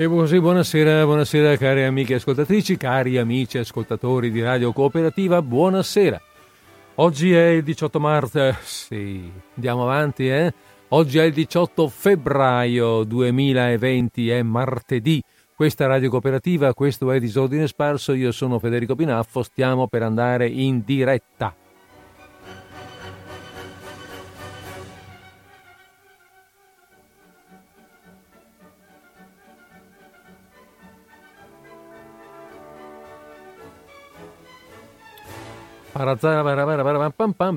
E così buonasera, buonasera cari amiche ascoltatrici, cari amici ascoltatori di Radio Cooperativa, buonasera. Oggi è il 18 marzo, sì, andiamo avanti, eh? Oggi è il 18 febbraio 2020, è martedì. Questa è Radio Cooperativa, questo è Disordine Sparso, io sono Federico Pinaffo, stiamo per andare in diretta.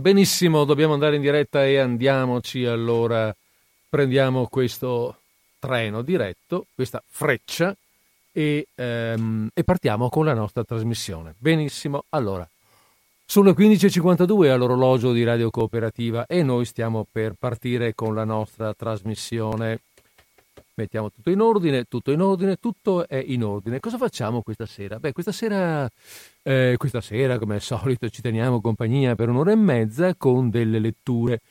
Benissimo, dobbiamo andare in diretta e andiamoci allora. Prendiamo questo treno diretto, questa freccia e, ehm, e partiamo con la nostra trasmissione. Benissimo, allora. Sono le 15.52 all'orologio di Radio Cooperativa e noi stiamo per partire con la nostra trasmissione. Mettiamo tutto in ordine, tutto in ordine, tutto è in ordine. Cosa facciamo questa sera? Beh, questa sera eh, questa sera, come al solito, ci teniamo compagnia per un'ora e mezza con delle letture.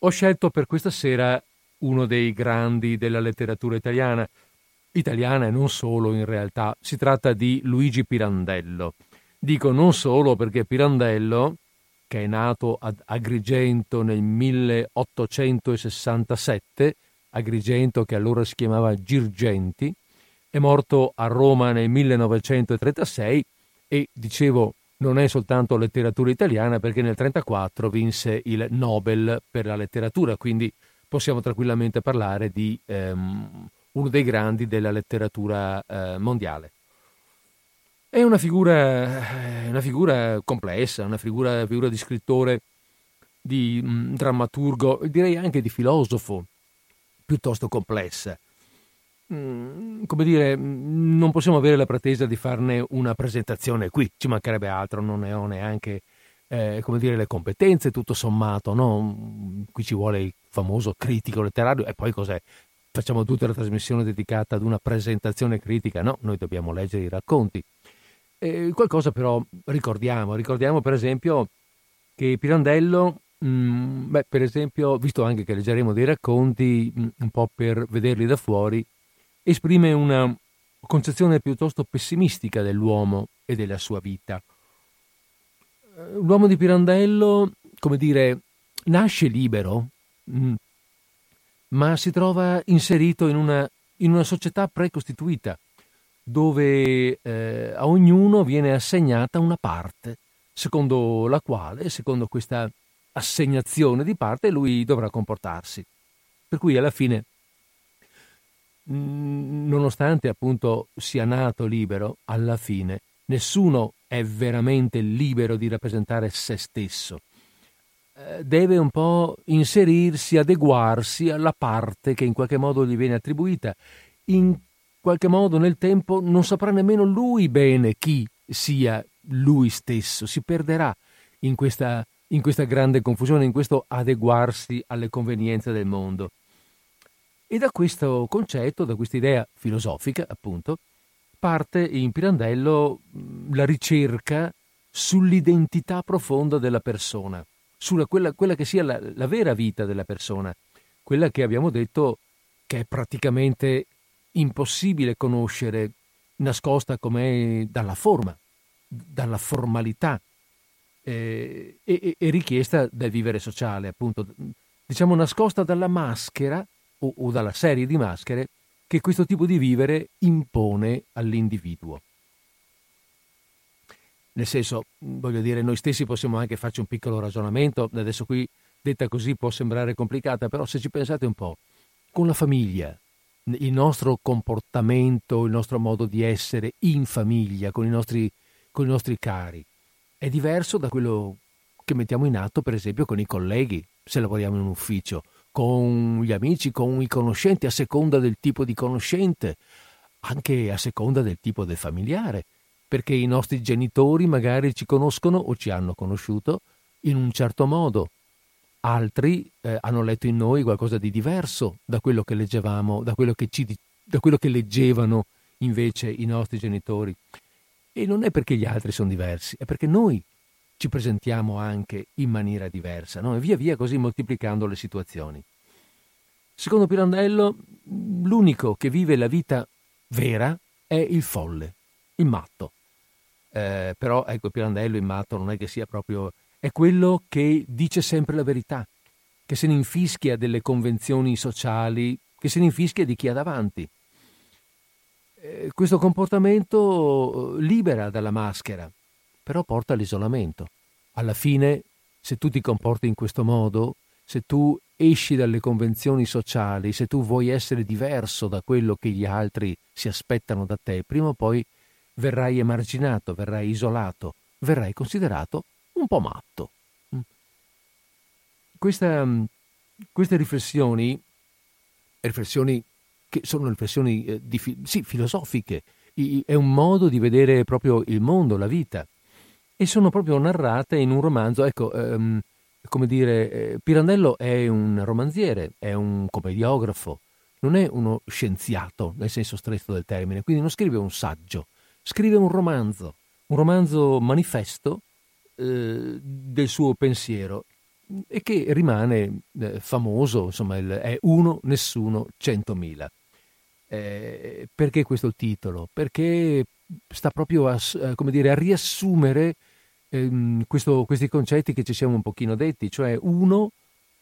Ho scelto per questa sera uno dei grandi della letteratura italiana, italiana e non solo in realtà. Si tratta di Luigi Pirandello. Dico non solo perché Pirandello, che è nato ad Agrigento nel 1867, Agrigento che allora si chiamava Girgenti, è morto a Roma nel 1936 e dicevo non è soltanto letteratura italiana perché nel 1934 vinse il Nobel per la letteratura, quindi possiamo tranquillamente parlare di ehm, uno dei grandi della letteratura eh, mondiale. È una figura, una figura complessa, una figura, figura, di scrittore, di mh, mm, drammaturgo, direi anche di filosofo, piuttosto complessa. Mm, come dire, mm, non possiamo avere la pretesa di farne una presentazione qui, ci mancherebbe altro, non ne ho neanche, eh, come dire, le competenze, tutto sommato, no? Mm, qui ci vuole il famoso critico letterario e poi cos'è? Facciamo tutta la trasmissione dedicata ad una presentazione critica, no? Noi dobbiamo leggere i racconti. Eh, qualcosa però ricordiamo, ricordiamo per esempio che Pirandello Mm, beh, per esempio, visto anche che leggeremo dei racconti, un po' per vederli da fuori, esprime una concezione piuttosto pessimistica dell'uomo e della sua vita. Eh, l'uomo di Pirandello, come dire, nasce libero, mm, ma si trova inserito in una, in una società precostituita, dove eh, a ognuno viene assegnata una parte, secondo la quale, secondo questa assegnazione di parte, lui dovrà comportarsi. Per cui alla fine Mm, nonostante appunto sia nato libero, alla fine nessuno è veramente libero di rappresentare se stesso. Eh, deve un po' inserirsi, adeguarsi alla parte che in qualche modo gli viene attribuita. In qualche modo nel tempo non saprà nemmeno lui bene chi sia lui stesso, si perderà in questa, in questa grande confusione, in questo adeguarsi alle convenienze del mondo. E da questo concetto, da questa idea filosofica, appunto, parte in Pirandello la ricerca sull'identità profonda della persona, sulla quella, quella che sia la, la, vera vita della persona, quella che abbiamo detto che è praticamente impossibile conoscere, nascosta come dalla forma, dalla formalità eh, e, e richiesta dal vivere sociale, appunto, diciamo nascosta dalla maschera o, o dalla serie di maschere che questo tipo di vivere impone all'individuo. Nel senso, voglio dire, noi stessi possiamo anche farci un piccolo ragionamento, adesso qui detta così può sembrare complicata, però se ci pensate un po', con la famiglia, il nostro comportamento, il nostro modo di essere in famiglia, con i nostri, con i nostri cari, è diverso da quello che mettiamo in atto, per esempio, con i colleghi, se lavoriamo in un ufficio, con gli amici, con i conoscenti, a seconda del tipo di conoscente, anche a seconda del tipo del familiare, perché i nostri genitori magari ci conoscono o ci hanno conosciuto in un certo modo, altri eh, hanno letto in noi qualcosa di diverso da quello che leggevamo, da quello che, ci, da quello che leggevano invece i nostri genitori. E non è perché gli altri sono diversi, è perché noi ci presentiamo anche in maniera diversa, no? e via via così moltiplicando le situazioni. Secondo Pirandello, l'unico che vive la vita vera è il folle, il matto. Eh, però ecco, Pirandello, il matto, non è che sia proprio... è quello che dice sempre la verità, che se ne infischia delle convenzioni sociali, che se ne infischia di chi ha davanti. Eh, questo comportamento libera dalla maschera, però porta all'isolamento. Alla fine, se tu ti comporti in questo modo, se tu esci dalle convenzioni sociali, se tu vuoi essere diverso da quello che gli altri si aspettano da te, prima o poi verrai emarginato, verrai isolato, verrai considerato un po' matto. Mm. Questa, mm, queste riflessioni, riflessioni che sono riflessioni eh, di, sì, filosofiche, è un modo di vedere proprio il mondo, la vita, e sono proprio narrate in un romanzo, ecco, ehm, come dire, eh, Pirandello è un romanziere, è un commediografo, non è uno scienziato nel senso stretto del termine, quindi non scrive un saggio, scrive un romanzo, un romanzo manifesto eh, del suo pensiero e che rimane eh, famoso, insomma, il, è uno, nessuno, centomila. Eh, perché questo titolo? Perché sta proprio a, come dire, a riassumere ehm, questo, questi concetti che ci siamo un pochino detti, cioè uno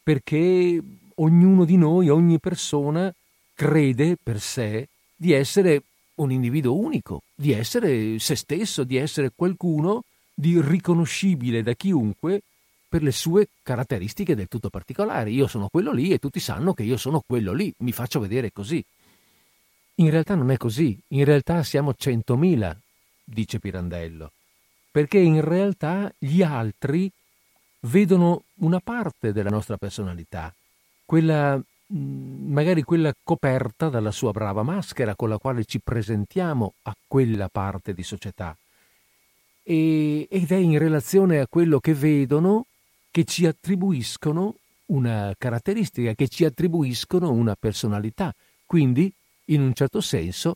perché ognuno di noi, ogni persona crede per sé di essere un individuo unico, di essere se stesso, di essere qualcuno di riconoscibile da chiunque per le sue caratteristiche del tutto particolari. Io sono quello lì e tutti sanno che io sono quello lì, mi faccio vedere così. In realtà non è così, in realtà siamo centomila, dice Pirandello perché in realtà gli altri vedono una parte della nostra personalità, quella mm, magari quella coperta dalla sua brava maschera con la quale ci presentiamo a quella parte di società. E, ed è in relazione a quello che vedono che ci attribuiscono una caratteristica, che ci attribuiscono una personalità. Quindi, in un certo senso,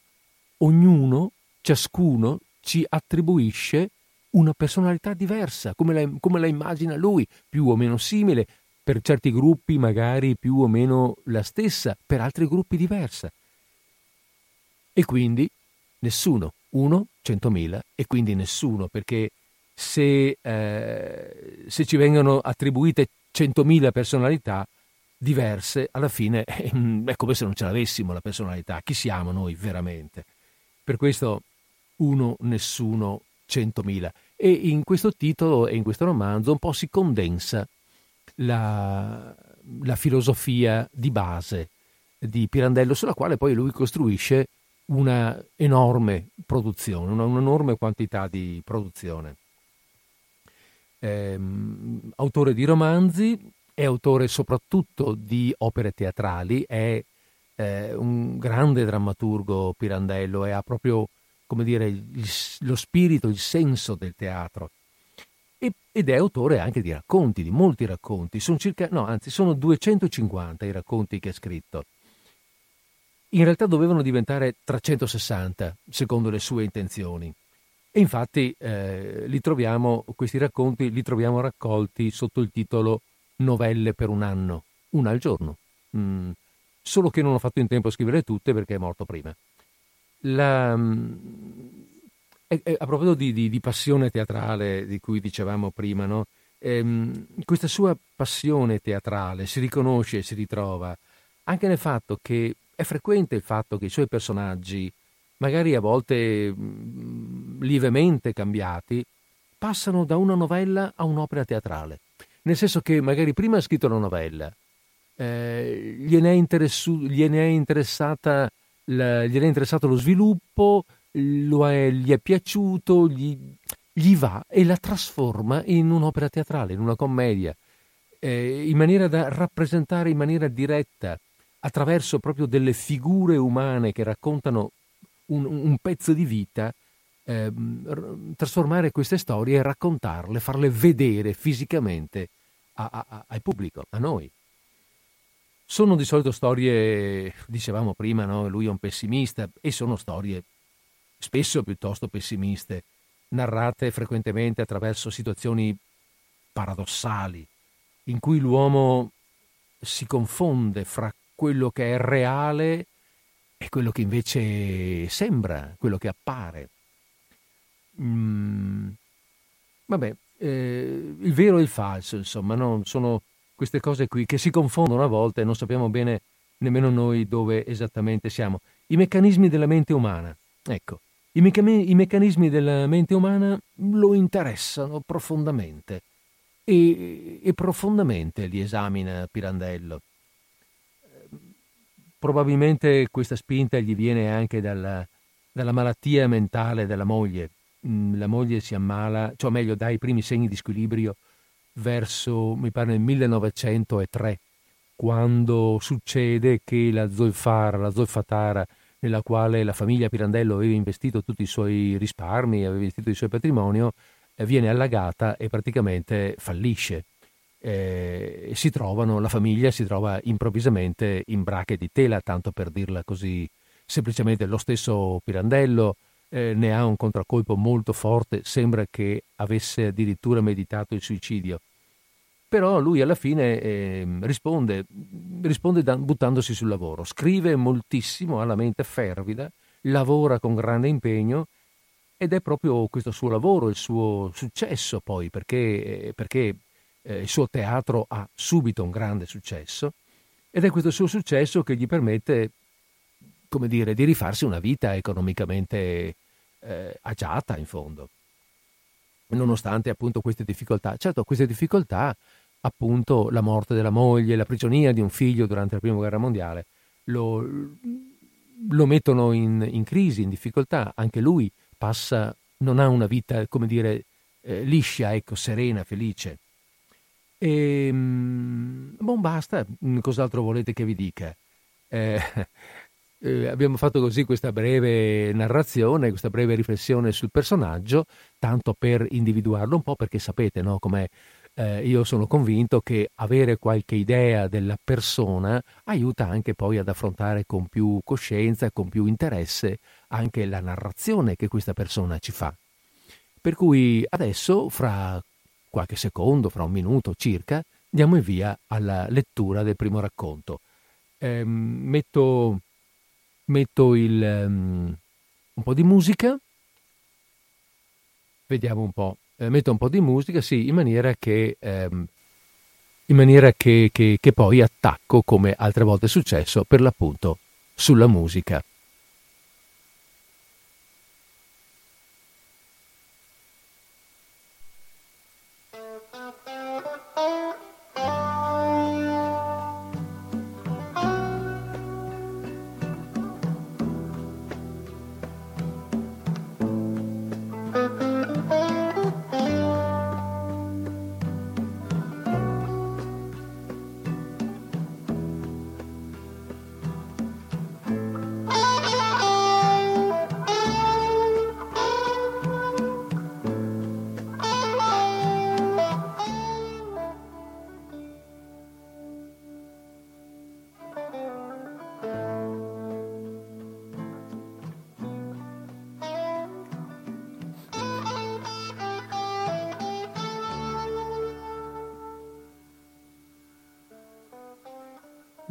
ognuno, ciascuno ci attribuisce una personalità diversa, come la, come la immagina lui, più o meno simile, per certi gruppi magari più o meno la stessa, per altri gruppi diversa. E quindi nessuno, uno, centomila, e quindi nessuno, perché se, eh, se ci vengono attribuite centomila personalità diverse, alla fine è come se non ce l'avessimo la personalità. Chi siamo noi veramente? Per questo uno, nessuno, centomila. E in questo titolo e in questo romanzo un po' si condensa la, la filosofia di base di Pirandello, sulla quale poi lui costruisce una enorme produzione, una, un'enorme quantità di produzione. Ehm, autore di romanzi, è autore soprattutto di opere teatrali, è eh, un grande drammaturgo Pirandello e ha proprio come dire, il, lo spirito, il senso del teatro. E, ed è autore anche di racconti, di molti racconti. Sono circa, no, anzi, sono 250 i racconti che ha scritto. In realtà dovevano diventare 360, secondo le sue intenzioni. E infatti eh, li troviamo, questi racconti li troviamo raccolti sotto il titolo Novelle per un anno, una al giorno. Mm, solo che non ho fatto in tempo a scrivere tutte perché è morto prima. La, mm, a proposito di, di, di, passione teatrale di cui dicevamo prima, no? ehm, questa sua passione teatrale si riconosce e si ritrova anche nel fatto che è frequente il fatto che i suoi personaggi, magari a volte mh, mm, lievemente cambiati, passano da una novella a un'opera teatrale. Nel senso che magari prima ha scritto una novella, eh, gliene, è interessu- gliene è la, gli era interessato lo sviluppo, è, gli è piaciuto, gli, gli, va e la trasforma in un'opera teatrale, in una commedia, eh, in maniera da rappresentare in maniera diretta, attraverso proprio delle figure umane che raccontano un, un pezzo di vita, eh, trasformare queste storie e raccontarle, farle vedere fisicamente a, a, a, al pubblico, a noi. Sono di solito storie, dicevamo prima, no? lui è un pessimista, e sono storie spesso piuttosto pessimiste, narrate frequentemente attraverso situazioni paradossali, in cui l'uomo si confonde fra quello che è reale è quello che invece sembra, quello che appare. Mm, vabbè, eh, il vero e il falso, insomma, no? sono queste cose qui che si confondono a volte e non sappiamo bene nemmeno noi dove esattamente siamo. I meccanismi della mente umana. Ecco, i, meca- i meccanismi della mente umana lo interessano profondamente e, e profondamente li esamina Pirandello. Probabilmente questa spinta gli viene anche dalla, dalla malattia mentale della moglie. Mm, la moglie si ammala, cioè meglio dà i primi segni di squilibrio verso, mi pare, nel 1903, quando succede che la zolfara, la zolfatara, nella quale la famiglia Pirandello aveva investito tutti i suoi risparmi, aveva investito il suo patrimonio, eh, viene allagata e praticamente fallisce. Eh, si trovano, la famiglia si trova improvvisamente in brache di tela, tanto per dirla così semplicemente. Lo stesso Pirandello eh, ne ha un contraccolpo molto forte, sembra che avesse addirittura meditato il suicidio. Però lui alla fine eh, risponde, risponde da, buttandosi sul lavoro, scrive moltissimo, ha la mente fervida, lavora con grande impegno ed è proprio questo suo lavoro, il suo successo poi, perché, perché eh, il suo teatro ha subito un grande successo ed è questo suo successo che gli permette, come dire, di rifarsi una vita economicamente eh, agiata in fondo, nonostante appunto queste difficoltà. Certo, queste difficoltà, appunto la morte della moglie, la prigionia di un figlio durante la Prima Guerra Mondiale, lo, lo mettono in, in crisi, in difficoltà. Anche lui passa, non ha una vita, come dire, eh, liscia, ecco, serena, felice. E, ehm, bon, basta, cos'altro volete che vi dica? Eh, eh, abbiamo fatto così questa breve narrazione, questa breve riflessione sul personaggio, tanto per individuarlo un po', perché sapete no, com'è eh, io sono convinto che avere qualche idea della persona aiuta anche poi ad affrontare con più coscienza con più interesse anche la narrazione che questa persona ci fa. Per cui adesso, fra qualche secondo, fra un minuto circa, diamo il via alla lettura del primo racconto. Eh, metto, metto il, um, un po' di musica, vediamo un po' eh, metto un po' di musica, sì, in maniera che, ehm, in maniera che, che, che poi attacco, come altre volte è successo, per l'appunto sulla musica.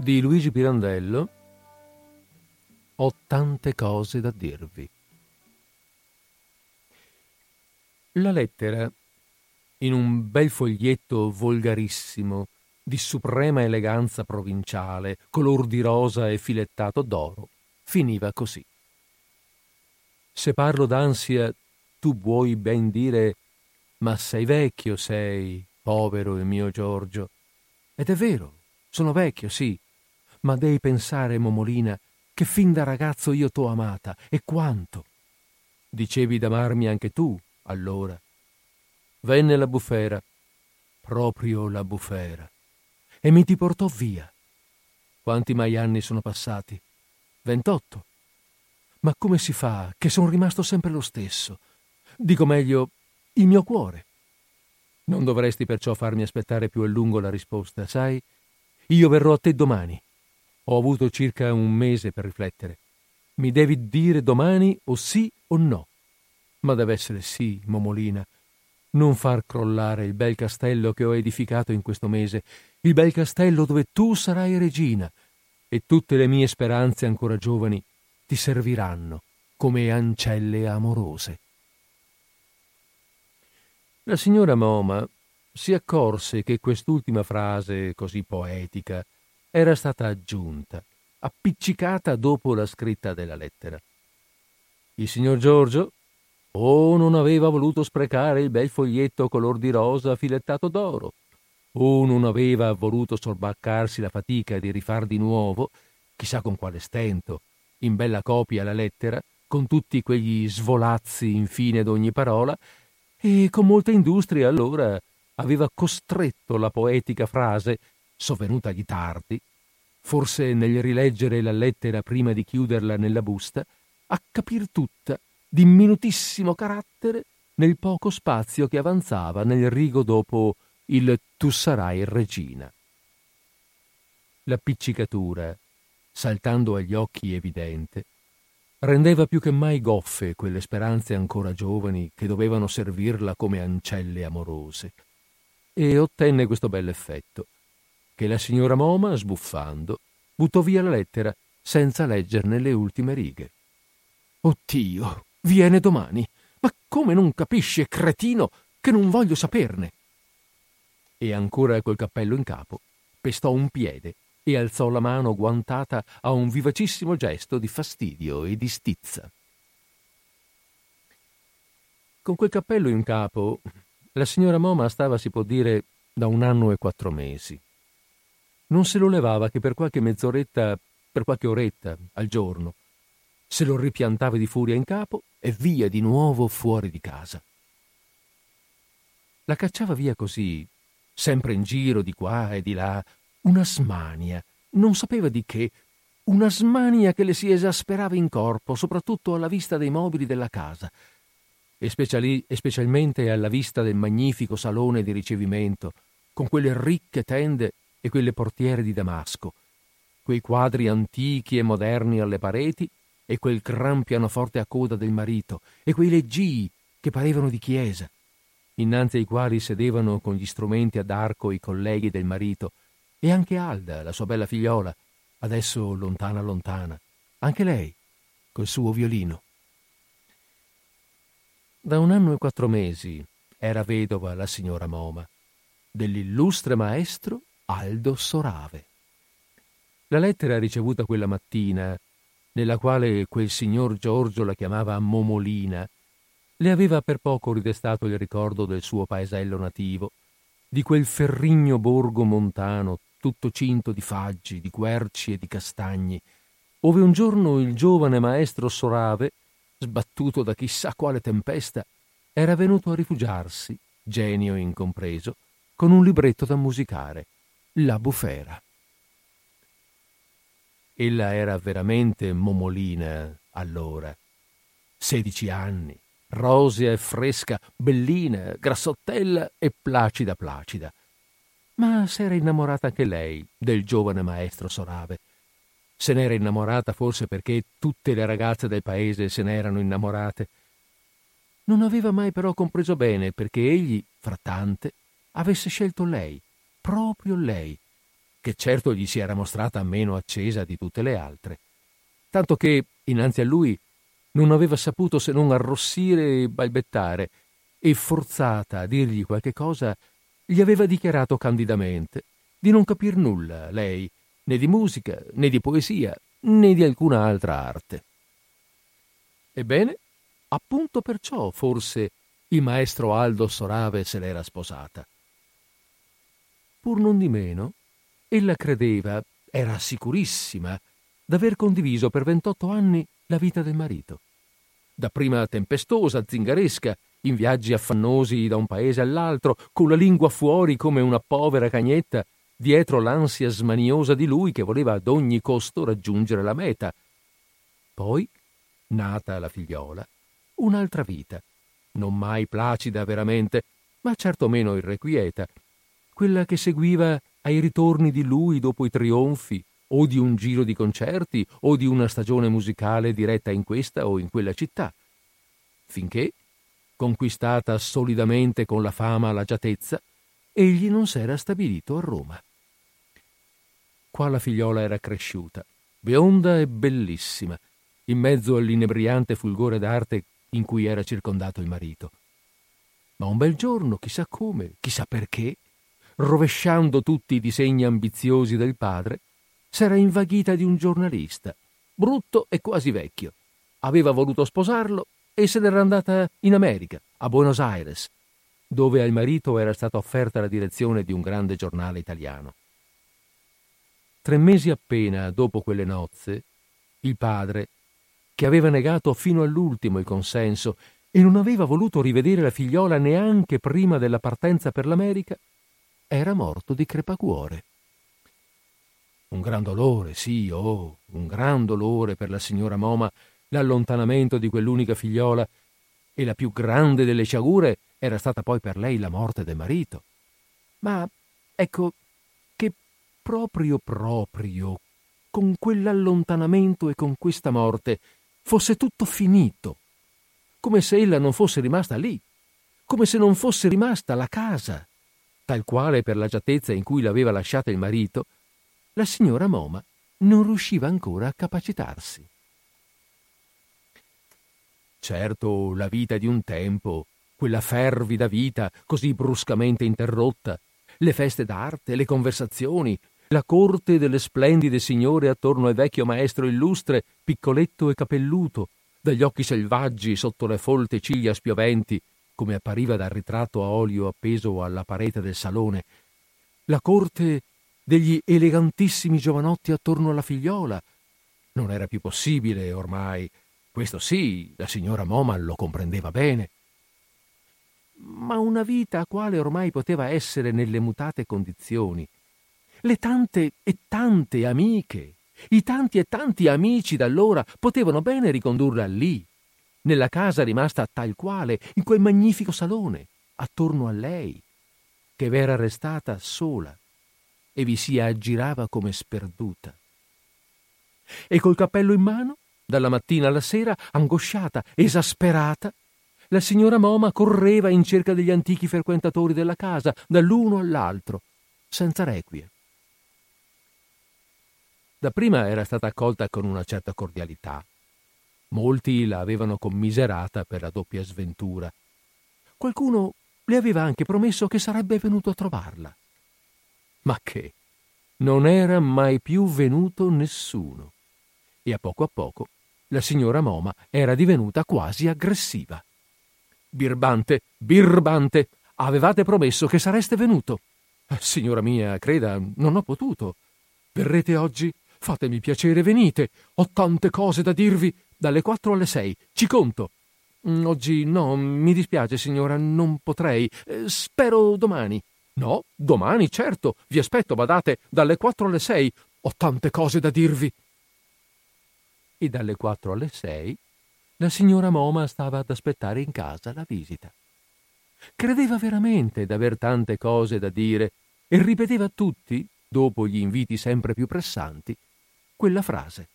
Di Luigi Pirandello Ho tante cose da dirvi. La lettera, in un bel foglietto volgarissimo, di suprema eleganza provinciale, color di rosa e filettato d'oro, finiva così. Se parlo d'ansia, tu vuoi ben dire, ma sei vecchio, sei, povero il mio Giorgio. Ed è vero, sono vecchio, sì, ma devi pensare, Momolina, che fin da ragazzo io t'ho amata, e quanto. Dicevi d'amarmi anche tu, allora. Venne la bufera, proprio la bufera, e mi ti portò via. Quanti mai anni sono passati? Ventotto. Ma come si fa che sono rimasto sempre lo stesso? Dico meglio, il mio cuore. Non dovresti perciò farmi aspettare più a lungo la risposta, sai? Io verrò a te domani. Ho avuto circa un mese per riflettere. Mi devi dire domani o sì o no. Ma deve essere sì, Momolina. Non far crollare il bel castello che ho edificato in questo mese, il bel castello dove tu sarai regina, e tutte le mie speranze ancora giovani ti serviranno come ancelle amorose. La signora Moma si accorse che quest'ultima frase così poetica era stata aggiunta, appiccicata dopo la scritta della lettera. Il signor Giorgio o non aveva voluto sprecare il bel foglietto color di rosa filettato d'oro, o non aveva voluto sorbaccarsi la fatica di rifar di nuovo, chissà con quale stento, in bella copia la lettera, con tutti quegli svolazzi infine d'ogni parola, e con molta industria allora aveva costretto la poetica frase, sovvenutagli tardi, forse nel rileggere la lettera prima di chiuderla nella busta, a capir tutta, di minutissimo carattere, nel poco spazio che avanzava nel rigo dopo il tu sarai regina. L'appiccicatura, saltando agli occhi evidente, rendeva più che mai goffe quelle speranze ancora giovani che dovevano servirla come ancelle amorose, e ottenne questo bell'effetto, che la signora Moma, sbuffando, buttò via la lettera senza leggerne le ultime righe. Oddio, viene domani. Ma come non capisce, cretino, che non voglio saperne? E ancora col cappello in capo, pestò un piede e alzò la mano guantata a un vivacissimo gesto di fastidio e di stizza. Con quel cappello in capo, la signora Moma stava, si può dire, da un anno e quattro mesi. Non se lo levava che per qualche mezz'oretta, per qualche oretta al giorno, se lo ripiantava di furia in capo e via di nuovo fuori di casa. La cacciava via così, sempre in giro di qua e di là, una smania, non sapeva di che, una smania che le si esasperava in corpo, soprattutto alla vista dei mobili della casa, e, speciali- e specialmente alla vista del magnifico salone di ricevimento, con quelle ricche tende e quelle portiere di damasco, quei quadri antichi e moderni alle pareti e quel gran pianoforte a coda del marito e quei leggii che parevano di chiesa, innanzi ai quali sedevano con gli strumenti ad arco i colleghi del marito e anche Alda, la sua bella figliola, adesso lontana lontana, anche lei, col suo violino. Da un anno e quattro mesi era vedova la signora Moma, dell'illustre maestro Aldo Sorave. La lettera ricevuta quella mattina nella quale quel signor Giorgio la chiamava Momolina, le aveva per poco ridestato il ricordo del suo paesello nativo, di quel ferrigno borgo montano tutto cinto di faggi, di querci e di castagni, ove un giorno il giovane maestro Sorave, sbattuto da chissà quale tempesta, era venuto a rifugiarsi, genio incompreso, con un libretto da musicare, La bufera. Ella era veramente momolina allora. Sedici anni, rosea e fresca, bellina, grassottella e placida placida. Ma s'era innamorata anche lei del giovane maestro Sorave. Se n'era innamorata forse perché tutte le ragazze del paese se n'erano innamorate. Non aveva mai però compreso bene perché egli, fra tante, avesse scelto lei, proprio lei, che certo gli si era mostrata meno accesa di tutte le altre, tanto che, innanzi a lui, non aveva saputo se non arrossire e balbettare, e forzata a dirgli qualche cosa, gli aveva dichiarato candidamente di non capir nulla, lei, né di musica, né di poesia, né di alcuna altra arte. Ebbene, appunto perciò forse il maestro Aldo Sorave se l'era sposata. Pur non di meno, Ella credeva, era sicurissima, d'aver condiviso per 28 anni la vita del marito. Dapprima tempestosa, zingaresca, in viaggi affannosi da un paese all'altro, con la lingua fuori come una povera cagnetta, dietro l'ansia smaniosa di lui che voleva ad ogni costo raggiungere la meta. Poi, nata la figliola, un'altra vita, non mai placida veramente, ma certo meno irrequieta, quella che seguiva ai ritorni di lui dopo i trionfi, o di un giro di concerti, o di una stagione musicale diretta in questa o in quella città, finché, conquistata solidamente con la fama l'agiatezza, egli non s'era stabilito a Roma. Qua la figliola era cresciuta, bionda e bellissima, in mezzo all'inebriante fulgore d'arte in cui era circondato il marito. Ma un bel giorno, chissà come, chissà perché, rovesciando tutti i disegni ambiziosi del padre, s'era invaghita di un giornalista, brutto e quasi vecchio. Aveva voluto sposarlo e se n'era andata in America, a Buenos Aires, dove al marito era stata offerta la direzione di un grande giornale italiano. Tre mesi appena dopo quelle nozze, il padre, che aveva negato fino all'ultimo il consenso e non aveva voluto rivedere la figliola neanche prima della partenza per l'America, era morto di crepacuore. Un gran dolore, sì, oh, un gran dolore per la signora Moma l'allontanamento di quell'unica figliola e la più grande delle sciagure era stata poi per lei la morte del marito. Ma ecco che proprio proprio con quell'allontanamento e con questa morte fosse tutto finito, come se ella non fosse rimasta lì, come se non fosse rimasta la casa, tal quale per l'agiatezza in cui l'aveva lasciata il marito, la signora Moma non riusciva ancora a capacitarsi. Certo, la vita di un tempo, quella fervida vita così bruscamente interrotta, le feste d'arte, le conversazioni, la corte delle splendide signore attorno al vecchio maestro illustre, piccoletto e capelluto, dagli occhi selvaggi sotto le folte ciglia spioventi, come appariva dal ritratto a olio appeso alla parete del salone, la corte degli elegantissimi giovanotti attorno alla figliola. Non era più possibile ormai questo sì, la signora Moma lo comprendeva bene. Ma una vita quale ormai poteva essere nelle mutate condizioni. Le tante e tante amiche, i tanti e tanti amici d'allora potevano bene ricondurla lì, nella casa rimasta tal quale, in quel magnifico salone, attorno a lei, che v'era restata sola e vi si aggirava come sperduta. E col cappello in mano dalla mattina alla sera, angosciata, esasperata, la signora Moma correva in cerca degli antichi frequentatori della casa, dall'uno all'altro, senza requie. Dapprima era stata accolta con una certa cordialità. Molti la avevano commiserata per la doppia sventura. Qualcuno le aveva anche promesso che sarebbe venuto a trovarla. Ma che? Non era mai più venuto nessuno. E a poco a poco la signora Moma era divenuta quasi aggressiva. Birbante, birbante, avevate promesso che sareste venuto. Signora mia, creda, non ho potuto. Verrete oggi? Fatemi piacere, venite. Ho tante cose da dirvi. Dalle quattro alle sei. Ci conto. Mm, oggi no, mi dispiace, signora, non potrei. Eh, spero domani. No, domani, certo. Vi aspetto, badate, dalle quattro alle sei. Ho tante cose da dirvi e dalle quattro alle sei la signora Moma stava ad aspettare in casa la visita. Credeva veramente d'aver tante cose da dire e ripeteva a tutti, dopo gli inviti sempre più pressanti, quella frase.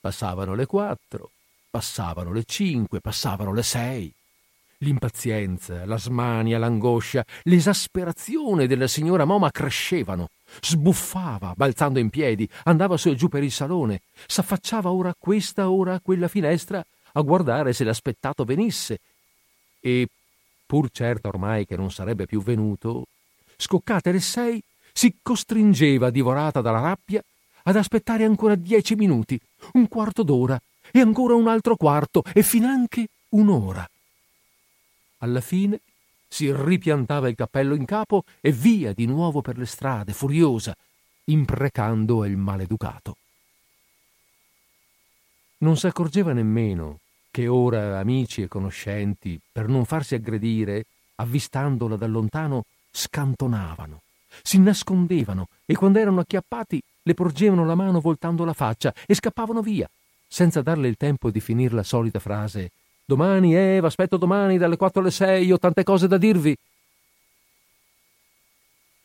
Passavano le quattro, passavano le cinque, passavano le sei. L'impazienza, la smania, l'angoscia, l'esasperazione della signora Moma crescevano. Sbuffava, balzando in piedi, andava su e giù per il salone, s'affacciava ora a questa, ora a quella finestra a guardare se l'aspettato venisse. E, pur certa ormai che non sarebbe più venuto, scoccate le sei, si costringeva, divorata dalla rabbia, ad aspettare ancora dieci minuti, un quarto d'ora, e ancora un altro quarto, e finanche un'ora. Alla fine si ripiantava il cappello in capo e via di nuovo per le strade, furiosa, imprecando il maleducato. Non s'accorgeva nemmeno che ora amici e conoscenti, per non farsi aggredire, avvistandola da lontano, scantonavano, si nascondevano e quando erano acchiappati le porgevano la mano voltando la faccia e scappavano via, senza darle il tempo di finire la solita frase Domani, eh, aspetto domani dalle quattro alle sei, ho tante cose da dirvi.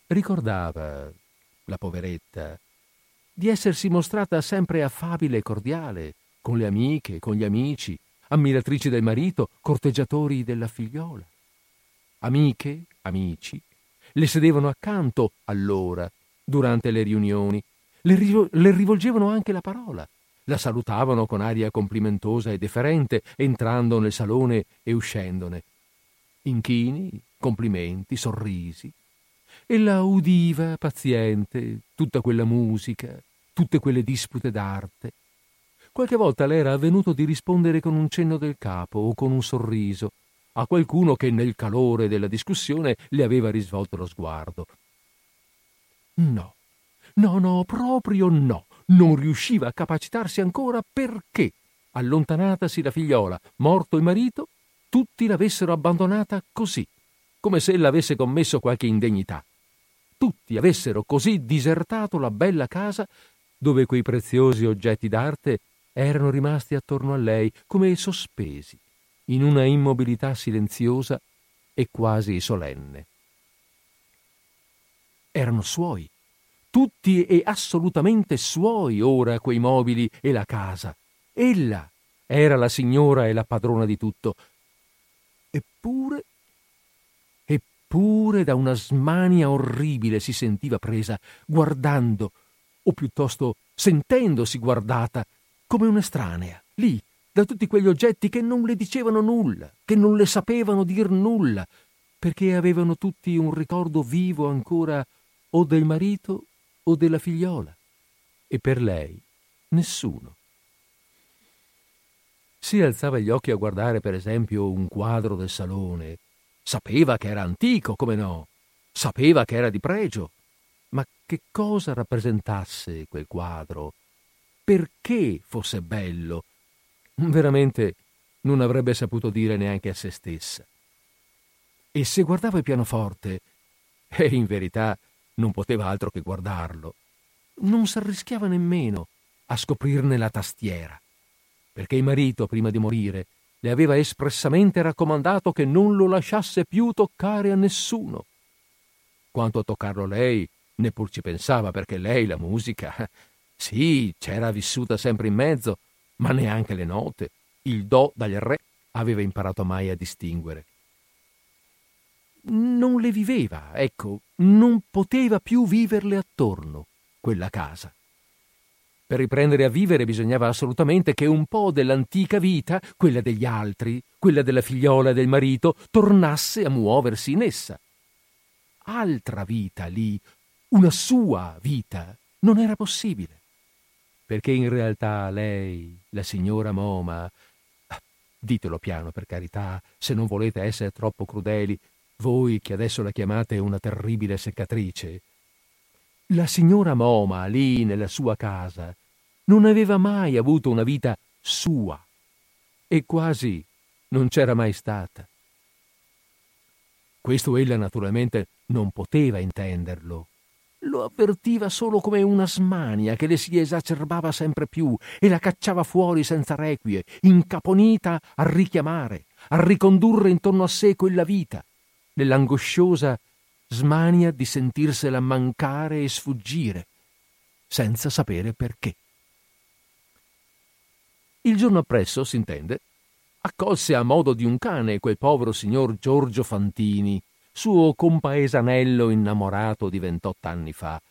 Ricordava, la poveretta, di essersi mostrata sempre affabile e cordiale con le amiche, con gli amici, ammiratrici del marito, corteggiatori della figliola. Amiche, amici, le sedevano accanto allora, durante le riunioni, le, rivo- le rivolgevano anche la parola, la salutavano con aria complimentosa e deferente, entrando nel salone e uscendone. Inchini, complimenti, sorrisi. Ella udiva, paziente, tutta quella musica, tutte quelle dispute d'arte. Qualche volta le era avvenuto di rispondere con un cenno del capo o con un sorriso a qualcuno che nel calore della discussione le aveva risvolto lo sguardo. No, no, no, proprio no. Non riusciva a capacitarsi ancora perché, allontanatasi la figliola, morto il marito, tutti l'avessero abbandonata così, come se ella avesse commesso qualche indegnità. Tutti avessero così disertato la bella casa dove quei preziosi oggetti d'arte erano rimasti attorno a lei come sospesi, in una immobilità silenziosa e quasi solenne. Erano suoi, tutti e assolutamente suoi ora quei mobili e la casa. Ella era la signora e la padrona di tutto. Eppure, eppure da una smania orribile si sentiva presa, guardando, o piuttosto sentendosi guardata, come un'estranea, lì, da tutti quegli oggetti che non le dicevano nulla, che non le sapevano dir nulla, perché avevano tutti un ricordo vivo ancora o del marito o della figliola, e per lei nessuno. Si alzava gli occhi a guardare, per esempio, un quadro del salone. Sapeva che era antico, come no? Sapeva che era di pregio. Ma che cosa rappresentasse quel quadro? Perché fosse bello? Veramente non avrebbe saputo dire neanche a se stessa. E se guardava il pianoforte, e in verità non poteva altro che guardarlo. Non s'arrischiava nemmeno a scoprirne la tastiera, perché il marito, prima di morire, le aveva espressamente raccomandato che non lo lasciasse più toccare a nessuno. Quanto a toccarlo lei, neppur ci pensava, perché lei la musica, sì, c'era vissuta sempre in mezzo, ma neanche le note, il do dal re, aveva imparato mai a distinguere non le viveva, ecco, non poteva più viverle attorno, quella casa. Per riprendere a vivere bisognava assolutamente che un po' dell'antica vita, quella degli altri, quella della figliola e del marito, tornasse a muoversi in essa. Altra vita lì, una sua vita, non era possibile. Perché in realtà lei, la signora Moma, ditelo piano per carità, se non volete essere troppo crudeli, voi che adesso la chiamate una terribile seccatrice, la signora Moma, lì nella sua casa, non aveva mai avuto una vita sua e quasi non c'era mai stata. Questo ella naturalmente non poteva intenderlo. Lo avvertiva solo come una smania che le si esacerbava sempre più e la cacciava fuori senza requie, incaponita a richiamare, a ricondurre intorno a sé quella vita nell'angosciosa smania di sentirsela mancare e sfuggire, senza sapere perché. Il giorno appresso, s'intende, accolse a modo di un cane quel povero signor Giorgio Fantini, suo compaesanello innamorato di ventotto anni fa,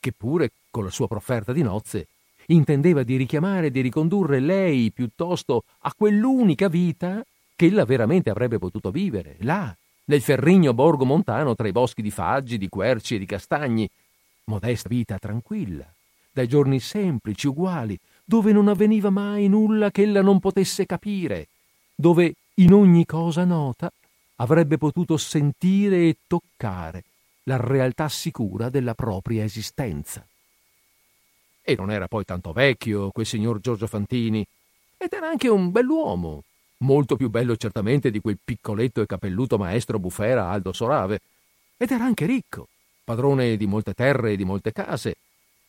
che pure, con la sua profferta di nozze, intendeva di richiamare e di ricondurre lei piuttosto a quell'unica vita che ella veramente avrebbe potuto vivere, là, nel ferrigno borgo montano tra i boschi di faggi, di querci e di castagni. Modesta vita tranquilla, dai giorni semplici, uguali, dove non avveniva mai nulla che ella non potesse capire, dove in ogni cosa nota avrebbe potuto sentire e toccare la realtà sicura della propria esistenza. E non era poi tanto vecchio quel signor Giorgio Fantini, ed era anche un bell'uomo, molto più bello certamente di quel piccoletto e capelluto maestro bufera Aldo Sorave, ed era anche ricco, padrone di molte terre e di molte case,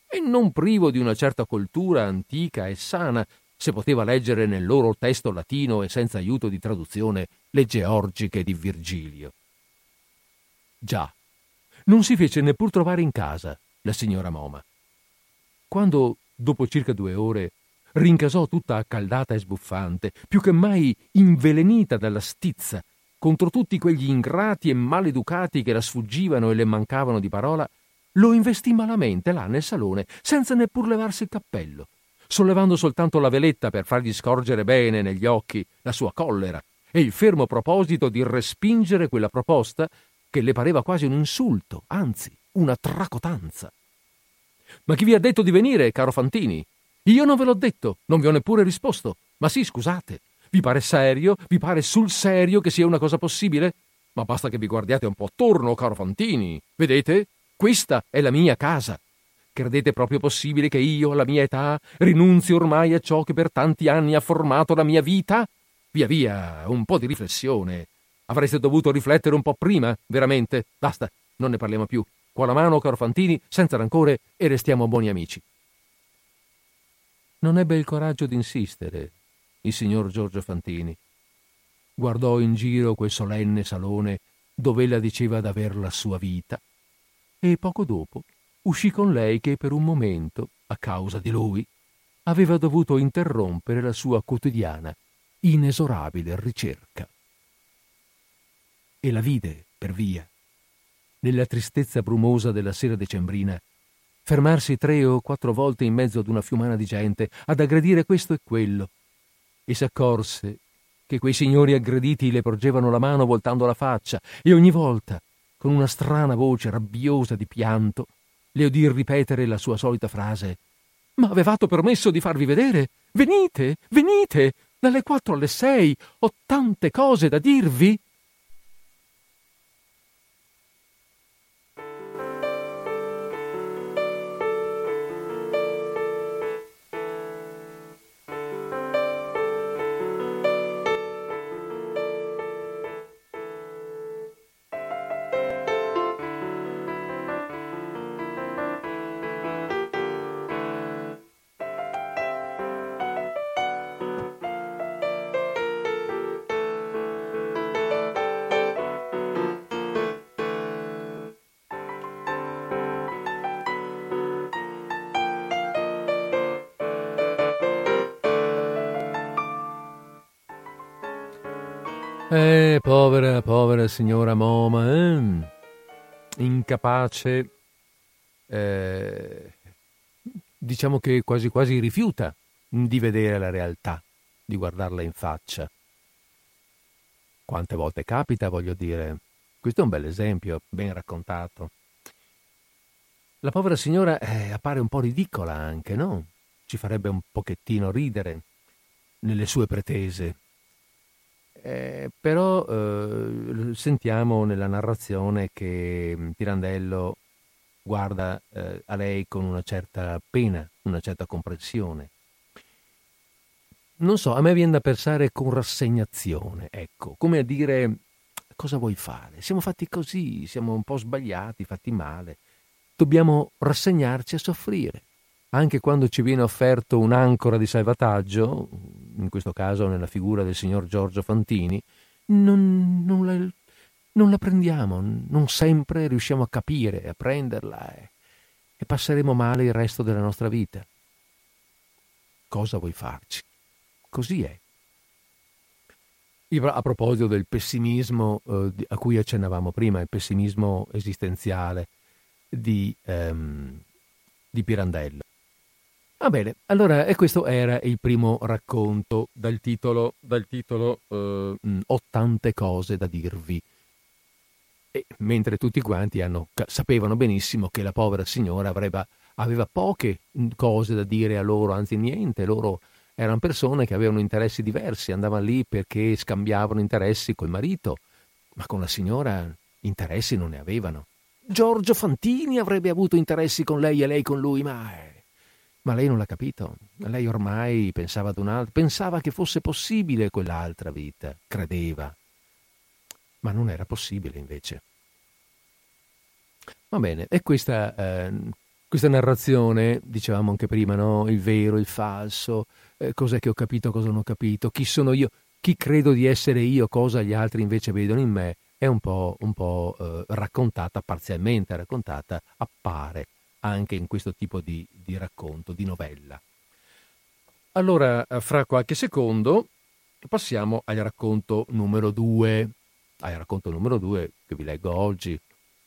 e non privo di una certa cultura antica e sana, se poteva leggere nel loro testo latino e senza aiuto di traduzione le georgiche di Virgilio. Già, non si fece neppur trovare in casa la signora Moma. Quando, dopo circa due ore, rincasò tutta accaldata e sbuffante, più che mai invelenita dalla stizza, contro tutti quegli ingrati e maleducati che la sfuggivano e le mancavano di parola, lo investì malamente là nel salone, senza neppur levarsi il cappello. sollevando soltanto la veletta per fargli scorgere bene negli occhi la sua collera e il fermo proposito di respingere quella proposta che le pareva quasi un insulto, anzi una tracotanza. Ma chi vi ha detto di venire, caro Fantini? Io non ve l'ho detto, non vi ho neppure risposto. Ma sì, scusate, vi pare serio? Vi pare sul serio che sia una cosa possibile? Ma basta che vi guardiate un po' attorno, caro Fantini. Vedete? Questa è la mia casa. Credete proprio possibile che io, alla mia età, rinunzi ormai a ciò che per tanti anni ha formato la mia vita? Via via, un po' di riflessione. Avreste dovuto riflettere un po' prima, veramente. Basta, non ne parliamo più. Qua la mano, caro Fantini, senza rancore e restiamo buoni amici. Non ebbe il coraggio di insistere il signor Giorgio Fantini. Guardò in giro quel solenne salone dove ella diceva d'aver la sua vita e poco dopo uscì con lei che per un momento, a causa di lui, aveva dovuto interrompere la sua quotidiana, inesorabile ricerca. E la vide per via, nella tristezza brumosa della sera decembrina, fermarsi tre o quattro volte in mezzo ad una fiumana di gente ad aggredire questo e quello, e s'accorse che quei signori aggrediti le porgevano la mano voltando la faccia e ogni volta, con una strana voce rabbiosa di pianto, le udì ripetere la sua solita frase Ma avevate permesso di farvi vedere? Venite, venite! Dalle quattro alle sei ho tante cose da dirvi! Signora Moma, eh? incapace, eh, diciamo che quasi quasi rifiuta di vedere la realtà, di guardarla in faccia. Quante volte capita, voglio dire. Questo è un bel esempio, ben raccontato. La povera signora eh, appare un po' ridicola anche, no? Ci farebbe un pochettino ridere nelle sue pretese, eh, però eh, sentiamo nella narrazione che mm, Pirandello guarda eh, a lei con una certa pena, una certa comprensione. Non so, a me viene da pensare con rassegnazione, ecco, come a dire cosa vuoi fare? Siamo fatti così, siamo un po' sbagliati, fatti male. Dobbiamo rassegnarci a soffrire anche quando ci viene offerto un'ancora di salvataggio, in questo caso nella figura del signor Giorgio Fantini, non, non, la, non la, prendiamo, non sempre riusciamo a capire, a prenderla e, e passeremo male il resto della nostra vita. Cosa vuoi farci? Così è. A proposito del pessimismo eh, a cui accennavamo prima, il pessimismo esistenziale di, ehm, di Pirandello. Va bene, allora e questo era il primo racconto dal titolo, dal titolo eh, Ho tante cose da dirvi. E mentre tutti quanti hanno, sapevano benissimo che la povera signora avrebbe, aveva poche cose da dire a loro, anzi niente, loro erano persone che avevano interessi diversi, andavano lì perché scambiavano interessi col marito, ma con la signora interessi non ne avevano. Giorgio Fantini avrebbe avuto interessi con lei e lei con lui, ma ma lei non l'ha capito. Lei ormai pensava ad un'altra, pensava che fosse possibile quell'altra vita, credeva. Ma non era possibile invece. Va bene, e questa, eh, questa narrazione, dicevamo anche prima, no? il vero, il falso, eh, cos'è che ho capito, cosa non ho capito, chi sono io, chi credo di essere io, cosa gli altri invece vedono in me, è un po', un po' eh, raccontata, parzialmente raccontata, appare anche in questo tipo di, di racconto, di novella. Allora, eh, fra qualche secondo passiamo al racconto numero due, al racconto numero due che vi leggo oggi,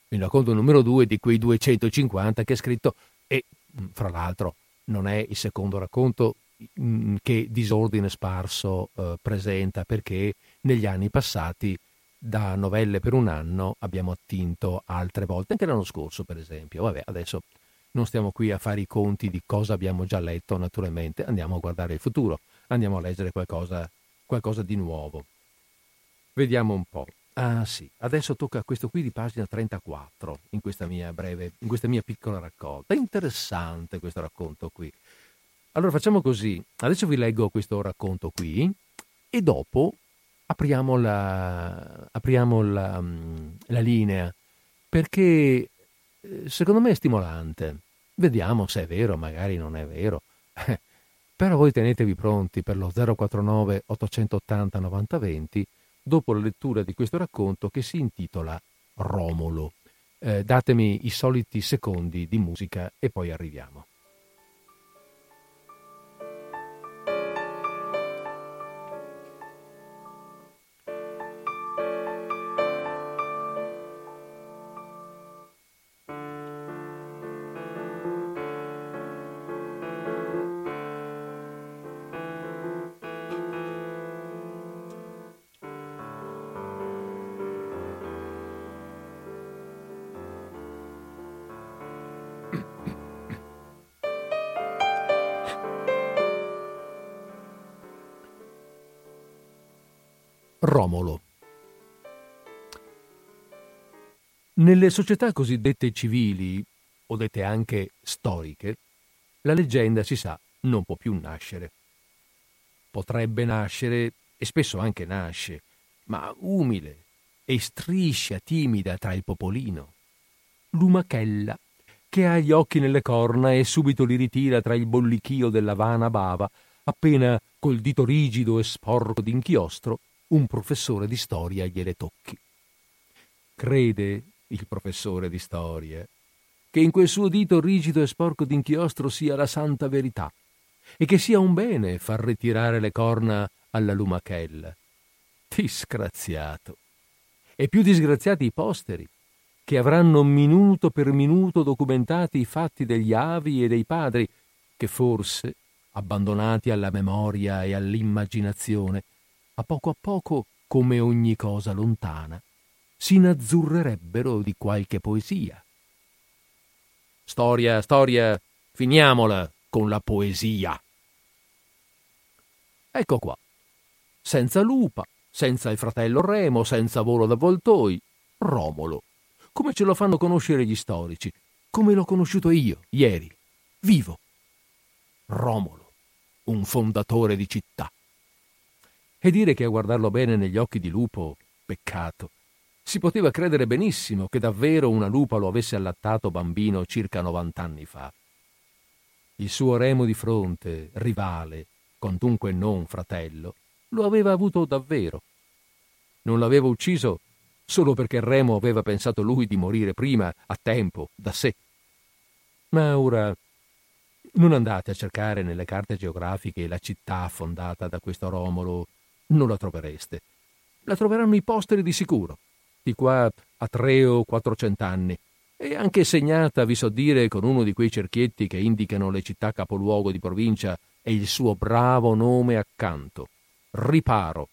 il racconto numero due di quei 250 che è scritto e, mm, fra l'altro, non è il secondo racconto mm, che Disordine Sparso eh, presenta perché negli anni passati da novelle per un anno abbiamo attinto altre volte, anche l'anno scorso per esempio. Vabbè, adesso non stiamo qui a fare i conti di cosa abbiamo già letto, naturalmente andiamo a guardare il futuro, andiamo a leggere qualcosa, qualcosa di nuovo. Vediamo un po'. Ah sì, adesso tocca a questo qui di pagina 34 in questa mia breve, in questa mia piccola raccolta. Interessante questo racconto qui. Allora facciamo così, adesso vi leggo questo racconto qui e dopo apriamo la, apriamo la, mm, la linea perché secondo me è stimolante. Vediamo se è vero, magari non è vero. Però voi tenetevi pronti per lo 049 880 9020 dopo la lettura di questo racconto che si intitola Romolo. Eh, datemi i soliti secondi di musica e poi arriviamo. Nelle società cosiddette civili, o dette anche storiche, la leggenda, si sa, non può più nascere. Potrebbe nascere, e spesso anche nasce, ma umile e striscia timida tra il popolino. Lumachella, che ha gli occhi nelle corna e subito li ritira tra il bollichio della vana bava, appena col dito rigido e sporco d'inchiostro un professore di storia gliele tocchi. Crede il professore di storia che in quel suo dito rigido e sporco d'inchiostro sia la santa verità e che sia un bene far ritirare le corna alla lumachella. Disgraziato. E più disgraziati i posteri, che avranno minuto per minuto documentati i fatti degli avi e dei padri, che forse, abbandonati alla memoria e all'immaginazione, a poco a poco, come ogni cosa lontana, si inazzurrerebbero di qualche poesia. Storia, storia, finiamola con la poesia. Ecco qua. Senza lupa, senza il fratello Remo, senza volo d'avvoltoi, Romolo. Come ce lo fanno conoscere gli storici, come l'ho conosciuto io, ieri, vivo. Romolo, un fondatore di città. E dire che a guardarlo bene negli occhi di lupo, peccato. Si poteva credere benissimo che davvero una lupa lo avesse allattato bambino circa novant'anni fa. Il suo remo di fronte, rivale, quantunque non fratello, lo aveva avuto davvero. Non l'aveva ucciso solo perché Remo aveva pensato lui di morire prima, a tempo, da sé. Ma ora non andate a cercare nelle carte geografiche la città fondata da questo Romolo non la trovereste. La troveranno i posteri di sicuro, di qua a tre o quattrocent'anni, e anche segnata, vi so dire, con uno di quei cerchietti che indicano le città capoluogo di provincia e il suo bravo nome accanto, Riparo,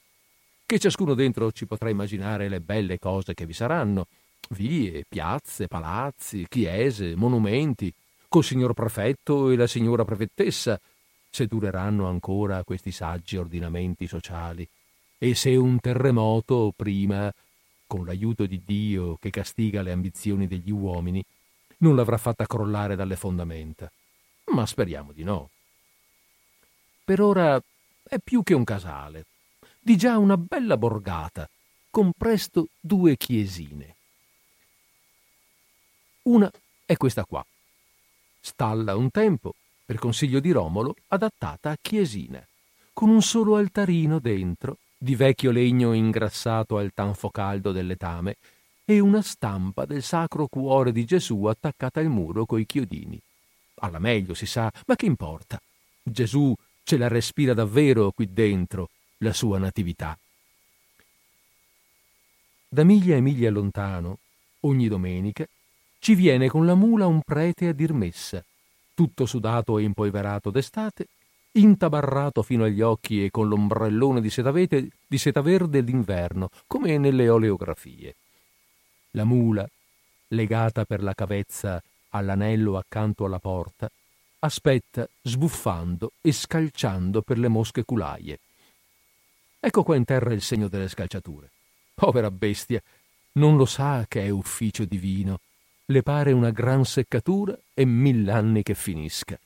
che ciascuno dentro ci potrà immaginare le belle cose che vi saranno, vie, piazze, palazzi, chiese, monumenti, col signor prefetto e la signora prefettessa, se dureranno ancora questi saggi ordinamenti sociali. E se un terremoto prima, con l'aiuto di Dio che castiga le ambizioni degli uomini, non l'avrà fatta crollare dalle fondamenta. Ma speriamo di no. Per ora è più che un casale, di già una bella borgata, con presto due chiesine. Una è questa qua. Stalla un tempo per consiglio di Romolo, adattata a chiesina, con un solo altarino dentro, di vecchio legno ingrassato al tanfo caldo del letame, e una stampa del Sacro Cuore di Gesù attaccata al muro coi chiodini. Alla meglio si sa, ma che importa? Gesù ce la respira davvero qui dentro, la sua natività. Da miglia e miglia lontano, ogni domenica, ci viene con la mula un prete a dir messa, tutto sudato e impolverato d'estate, intabarrato fino agli occhi e con l'ombrellone di seta, vete, di seta verde d'inverno, come nelle oleografie. La mula, legata per la cavezza all'anello accanto alla porta, aspetta sbuffando e scalciando per le mosche culaie. Ecco qua in terra il segno delle scalciature. Povera bestia, non lo sa che è ufficio divino. Le pare una gran seccatura e mill'anni che finisca.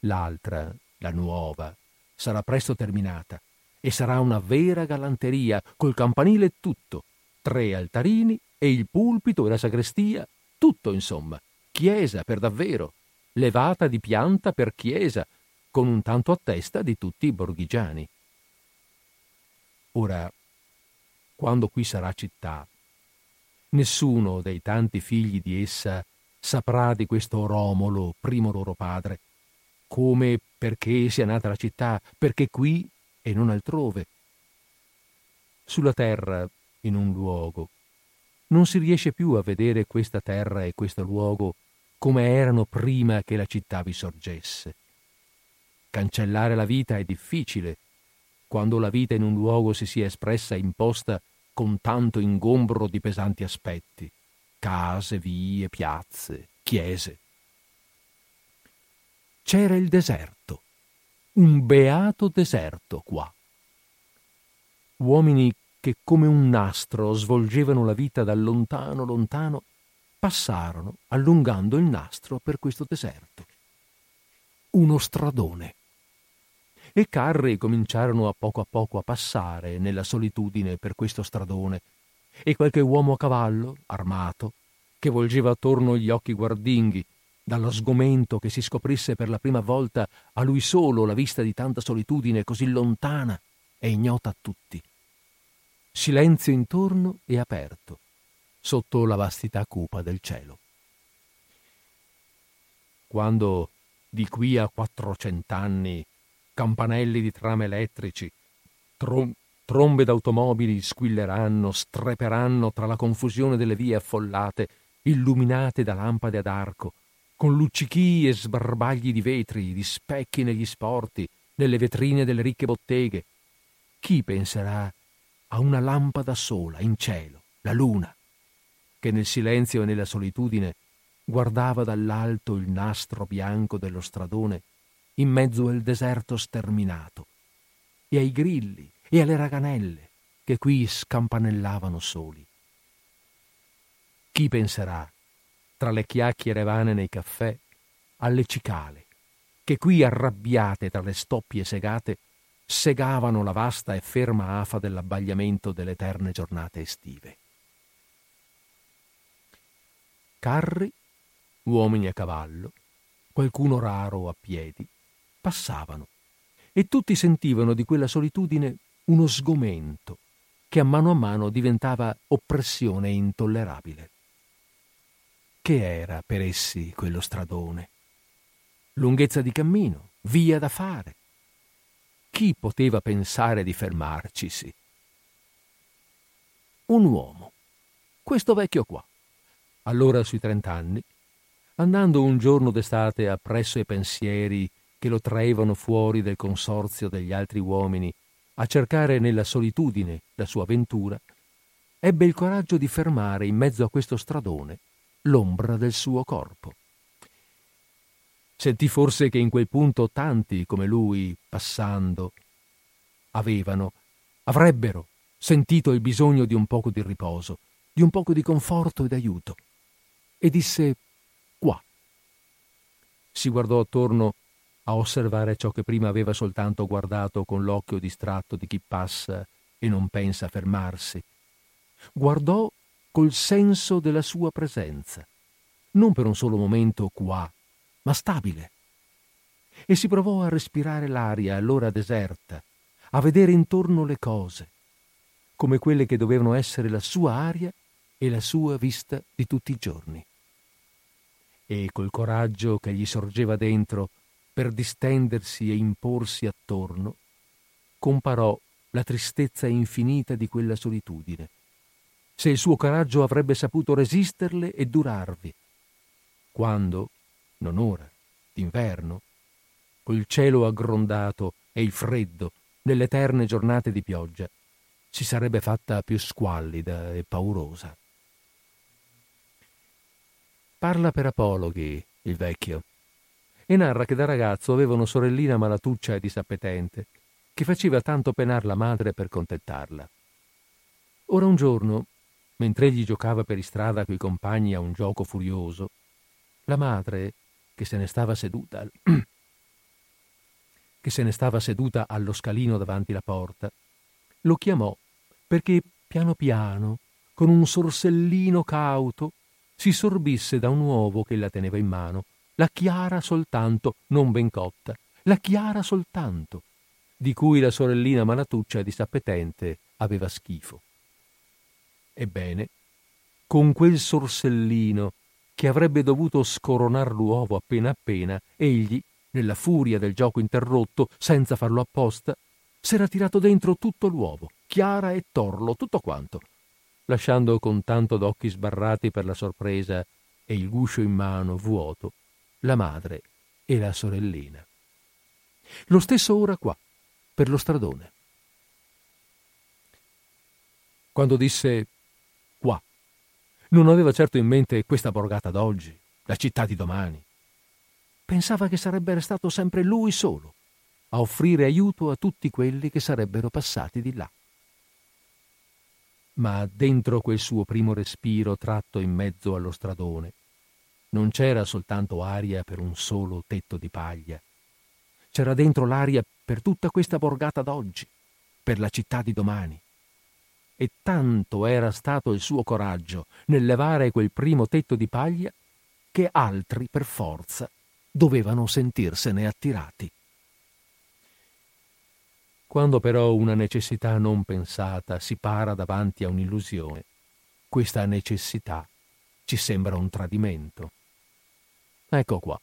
L'altra, la nuova, sarà presto terminata e sarà una vera galanteria, col campanile e tutto, tre altarini e il pulpito e la sagrestia, tutto insomma, chiesa per davvero, levata di pianta per chiesa, con un tanto a testa di tutti i borghigiani. Ora, quando qui sarà città, nessuno dei tanti figli di essa saprà di questo Romolo, primo loro padre, come perché sia nata la città, perché qui e non altrove. Sulla terra, in un luogo, non si riesce più a vedere questa terra e questo luogo come erano prima che la città vi sorgesse. Cancellare la vita è difficile, quando la vita in un luogo si sia espressa e imposta con tanto ingombro di pesanti aspetti, case, vie, piazze, chiese. C'era il deserto, un beato deserto qua. Uomini che come un nastro svolgevano la vita da lontano lontano passarono allungando il nastro per questo deserto. Uno stradone. E carri cominciarono a poco a poco a passare nella solitudine per questo stradone, e qualche uomo a cavallo, armato, che volgeva attorno gli occhi guardinghi, dallo sgomento che si scoprisse per la prima volta a lui solo la vista di tanta solitudine così lontana e ignota a tutti. Silenzio intorno e aperto sotto la vastità cupa del cielo. Quando di qui a quattrocent'anni campanelli di trame elettrici, trom- trombe d'automobili squilleranno, streperanno tra la confusione delle vie affollate, illuminate da lampade ad arco, con luccichii e sbarbagli di vetri, di specchi negli sporti, nelle vetrine delle ricche botteghe. Chi penserà a una lampada sola in cielo, la luna, che nel silenzio e nella solitudine guardava dall'alto il nastro bianco dello stradone in mezzo al deserto sterminato, e ai grilli e alle raganelle che qui scampanellavano soli. Chi penserà, tra le chiacchiere vane nei caffè, alle cicale, che qui arrabbiate tra le stoppie segate segavano la vasta e ferma afa dell'abbagliamento delle eterne giornate estive carri, uomini a cavallo, qualcuno raro a piedi, passavano e tutti sentivano di quella solitudine uno sgomento che a mano a mano diventava oppressione intollerabile. Che era per essi quello stradone? Lunghezza di cammino, via da fare. Chi poteva pensare di fermarcisi? Un uomo, questo vecchio qua, allora sui trent'anni, andando un giorno d'estate appresso ai pensieri che lo traevano fuori del consorzio degli altri uomini a cercare nella solitudine la sua ventura, ebbe il coraggio di fermare in mezzo a questo stradone l'ombra del suo corpo. Sentì forse che in quel punto tanti come lui, passando, avevano, avrebbero sentito il bisogno di un poco di riposo, di un poco di conforto ed aiuto e disse qua. Si guardò attorno a osservare ciò che prima aveva soltanto guardato con l'occhio distratto di chi passa e non pensa a fermarsi. Guardò col senso della sua presenza, non per un solo momento qua, ma stabile. E si provò a respirare l'aria allora deserta, a vedere intorno le cose, come quelle che dovevano essere la sua aria e la sua vista di tutti i giorni e col coraggio che gli sorgeva dentro per distendersi e imporsi attorno, comparò la tristezza infinita di quella solitudine. Se il suo coraggio avrebbe saputo resisterle e durarvi, quando, non ora, d'inverno, col cielo aggrondato e il freddo nelle eterne giornate di pioggia, si sarebbe fatta più squallida e paurosa. Parla per apologhi il vecchio e narra che da ragazzo aveva una sorellina malatuccia e disappetente che faceva tanto penar la madre per contentarla. Ora un giorno, mentre egli giocava per istrada coi compagni a un gioco furioso, la madre, che se ne stava seduta che se ne stava seduta allo scalino davanti la porta, lo chiamò perché piano piano, con un sorsellino cauto, si sorbisse da un uovo che la teneva in mano, la chiara soltanto, non ben cotta, la chiara soltanto, di cui la sorellina malatuccia disappetente aveva schifo. Ebbene, con quel sorsellino che avrebbe dovuto scoronar l'uovo appena appena, egli, nella furia del gioco interrotto, senza farlo apposta, s'era tirato dentro tutto l'uovo, chiara e torlo, tutto quanto, lasciando con tanto d'occhi sbarrati per la sorpresa e il guscio in mano vuoto, la madre e la sorellina. Lo stesso ora qua, per lo stradone. Quando disse non aveva certo in mente questa borgata d'oggi, la città di domani. Pensava che sarebbe restato sempre lui solo a offrire aiuto a tutti quelli che sarebbero passati di là. Ma dentro quel suo primo respiro tratto in mezzo allo stradone non c'era soltanto aria per un solo tetto di paglia, c'era dentro l'aria per tutta questa borgata d'oggi, per la città di domani. E tanto era stato il suo coraggio nel levare quel primo tetto di paglia che altri per forza dovevano sentirsene attirati. Quando però una necessità non pensata si para davanti a un'illusione, questa necessità ci sembra un tradimento. Ecco qua.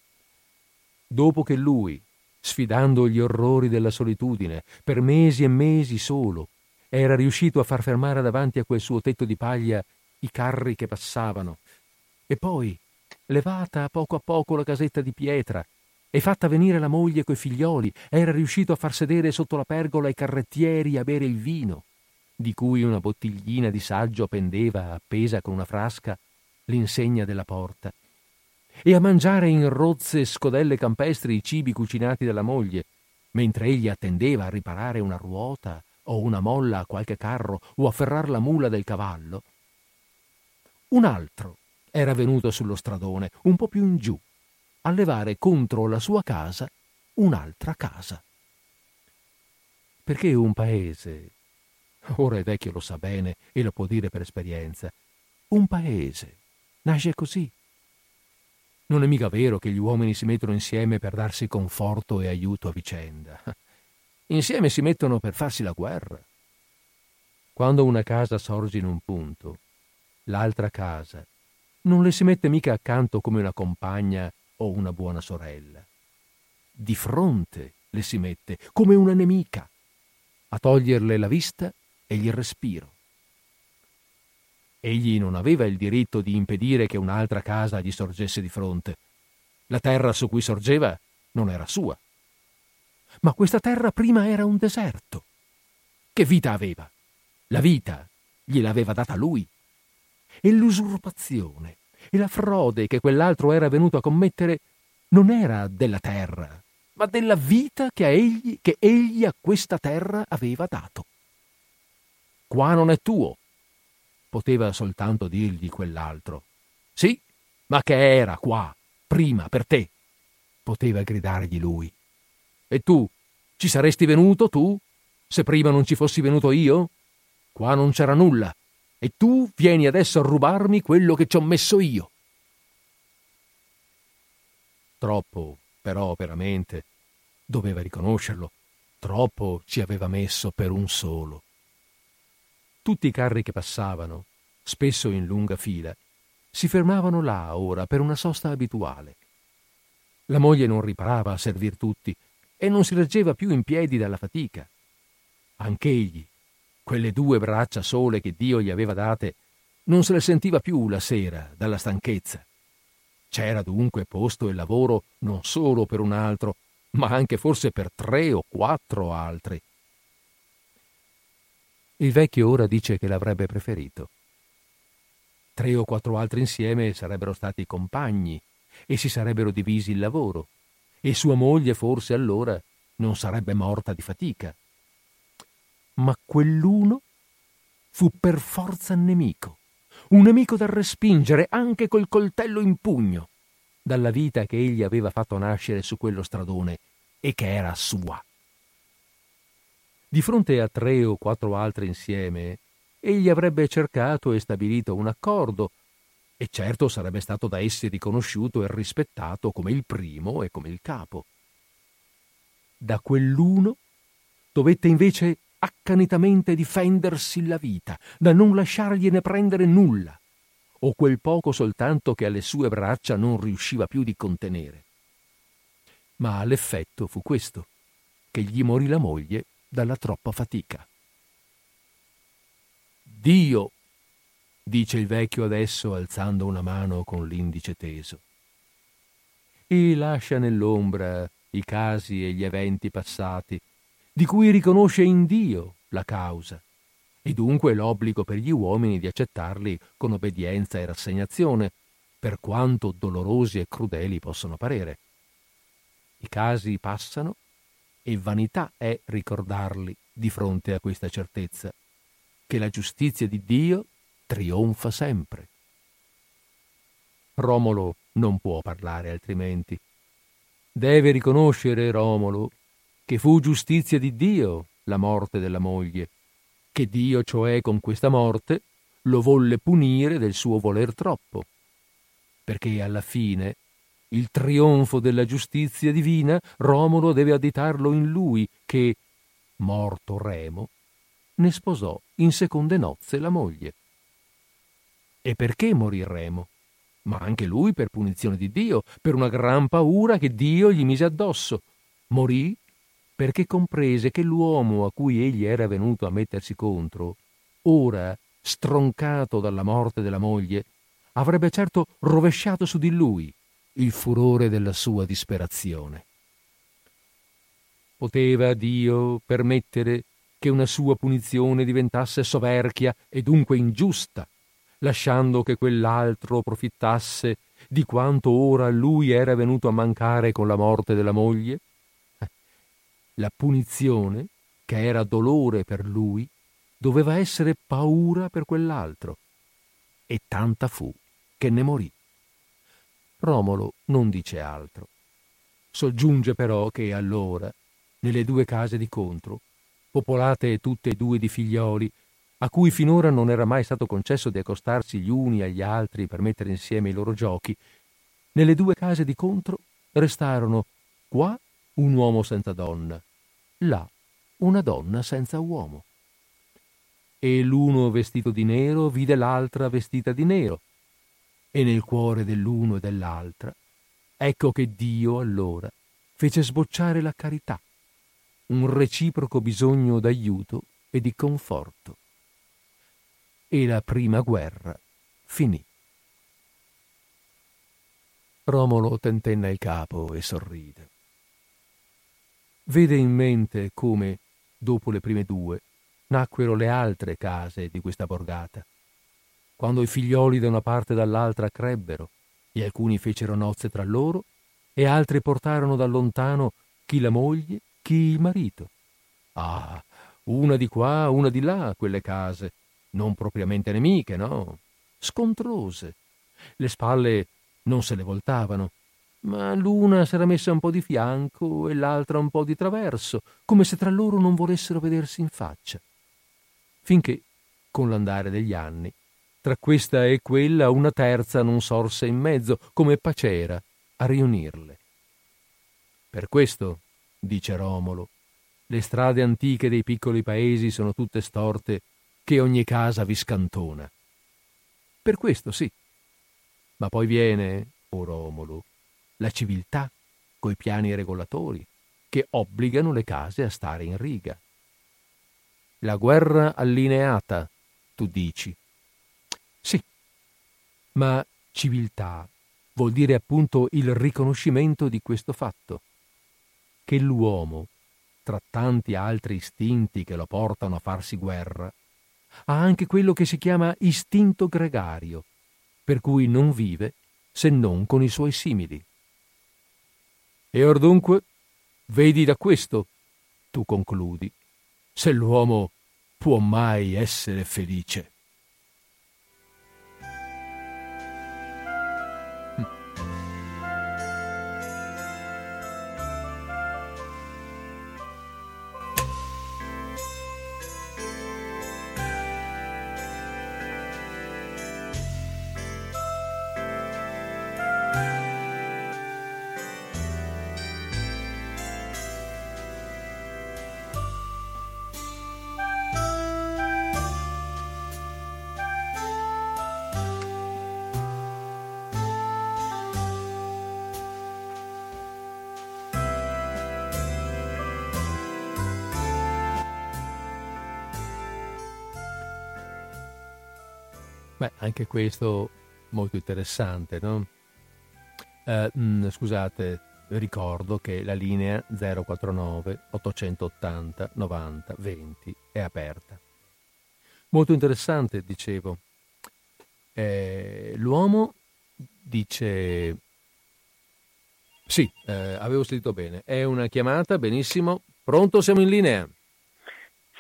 Dopo che lui, sfidando gli orrori della solitudine, per mesi e mesi solo, era riuscito a far fermare davanti a quel suo tetto di paglia i carri che passavano, e poi, levata a poco a poco la casetta di pietra e fatta venire la moglie coi figlioli, era riuscito a far sedere sotto la pergola i carrettieri a bere il vino, di cui una bottiglina di saggio pendeva appesa con una frasca l'insegna della porta, e a mangiare in rozze scodelle campestri i cibi cucinati dalla moglie, mentre egli attendeva a riparare una ruota o una molla a qualche carro o a ferrar la mula del cavallo. Un altro era venuto sullo stradone, un po' più in giù, a levare contro la sua casa un'altra casa. Perché un paese, ora il vecchio lo sa bene e lo può dire per esperienza, un paese nasce così. Non è mica vero che gli uomini si mettono insieme per darsi conforto e aiuto a vicenda. Insieme si mettono per farsi la guerra. Quando una casa sorge in un punto, l'altra casa non le si mette mica accanto come una compagna o una buona sorella. Di fronte le si mette come una nemica, a toglierle la vista e il respiro. Egli non aveva il diritto di impedire che un'altra casa gli sorgesse di fronte. La terra su cui sorgeva non era sua. Ma questa terra prima era un deserto. Che vita aveva? La vita gliel'aveva data lui e l'usurpazione e la frode che quell'altro era venuto a commettere non era della terra, ma della vita che, egli, che egli a questa terra aveva dato. Qua non è tuo, poteva soltanto dirgli quell'altro. Sì, ma che era qua, prima, per te, poteva gridargli lui. E tu, ci saresti venuto tu, se prima non ci fossi venuto io? Qua non c'era nulla, e tu vieni adesso a rubarmi quello che ci ho messo io. Troppo, però, veramente, doveva riconoscerlo, troppo ci aveva messo per un solo. Tutti i carri che passavano, spesso in lunga fila, si fermavano là ora per una sosta abituale. La moglie non riparava a servir tutti e non si reggeva più in piedi dalla fatica. Anch'egli, quelle due braccia sole che Dio gli aveva date, non se le sentiva più la sera dalla stanchezza. C'era dunque posto e lavoro non solo per un altro, ma anche forse per tre o quattro altri. Il vecchio ora dice che l'avrebbe preferito. Tre o quattro altri insieme sarebbero stati compagni e si sarebbero divisi il lavoro, e sua moglie forse allora non sarebbe morta di fatica. Ma quell'uno fu per forza nemico un nemico da respingere anche col coltello in pugno, dalla vita che egli aveva fatto nascere su quello stradone e che era sua. Di fronte a tre o quattro altri insieme, egli avrebbe cercato e stabilito un accordo, e certo sarebbe stato da essi riconosciuto e rispettato come il primo e come il capo. Da quell'uno dovette invece accanitamente difendersi la vita, da non lasciargliene prendere nulla, o quel poco soltanto che alle sue braccia non riusciva più di contenere. Ma l'effetto fu questo, che gli morì la moglie dalla troppa fatica. Dio, dice il vecchio adesso alzando una mano con l'indice teso, e lascia nell'ombra i casi e gli eventi passati di cui riconosce in Dio la causa, e dunque l'obbligo per gli uomini di accettarli con obbedienza e rassegnazione, per quanto dolorosi e crudeli possono parere. I casi passano e vanità è ricordarli di fronte a questa certezza, che la giustizia di Dio trionfa sempre. Romolo non può parlare altrimenti. Deve riconoscere Romolo che fu giustizia di Dio la morte della moglie, che Dio cioè con questa morte lo volle punire del suo voler troppo, perché alla fine il trionfo della giustizia divina Romolo deve additarlo in lui che, morto Remo, ne sposò in seconde nozze la moglie. E perché morì Remo? Ma anche lui per punizione di Dio, per una gran paura che Dio gli mise addosso. Morì perché comprese che l'uomo a cui egli era venuto a mettersi contro, ora, stroncato dalla morte della moglie, avrebbe certo rovesciato su di lui il furore della sua disperazione. Poteva Dio permettere che una sua punizione diventasse soverchia e dunque ingiusta, lasciando che quell'altro profittasse di quanto ora lui era venuto a mancare con la morte della moglie? La punizione, che era dolore per lui, doveva essere paura per quell'altro. E tanta fu che ne morì. Romolo non dice altro. Soggiunge però che allora, nelle due case di contro, popolate tutte e due di figlioli, a cui finora non era mai stato concesso di accostarsi gli uni agli altri per mettere insieme i loro giochi, nelle due case di contro restarono qua un uomo senza donna, là una donna senza uomo. E l'uno vestito di nero vide l'altra vestita di nero, e nel cuore dell'uno e dell'altra, ecco che Dio allora fece sbocciare la carità, un reciproco bisogno d'aiuto e di conforto. E la prima guerra finì. Romolo tentenna il capo e sorride vede in mente come, dopo le prime due, nacquero le altre case di questa borgata. Quando i figlioli da una parte e dall'altra crebbero, e alcuni fecero nozze tra loro, e altri portarono da lontano chi la moglie, chi il marito. Ah, una di qua, una di là, quelle case, non propriamente nemiche, no? Scontrose. Le spalle non se le voltavano, ma l'una s'era messa un po' di fianco e l'altra un po' di traverso, come se tra loro non volessero vedersi in faccia. Finché, con l'andare degli anni, tra questa e quella una terza non sorse in mezzo, come pacera, a riunirle. Per questo, dice Romolo, le strade antiche dei piccoli paesi sono tutte storte che ogni casa vi scantona. Per questo sì. Ma poi viene, o Romolo, la civiltà coi piani regolatori che obbligano le case a stare in riga. La guerra allineata, tu dici. Sì, ma civiltà vuol dire appunto il riconoscimento di questo fatto, che l'uomo, tra tanti altri istinti che lo portano a farsi guerra, ha anche quello che si chiama istinto gregario, per cui non vive se non con i suoi simili. E or dunque, vedi da questo, tu concludi, se l'uomo può mai essere felice. Questo molto interessante, no? Eh, mh, mm, scusate, ricordo che la linea 049 880 90 20 è aperta. Molto interessante, dicevo. Eh, l'uomo dice... Sì, eh, avevo sentito bene. È una chiamata, benissimo. Pronto, siamo in linea.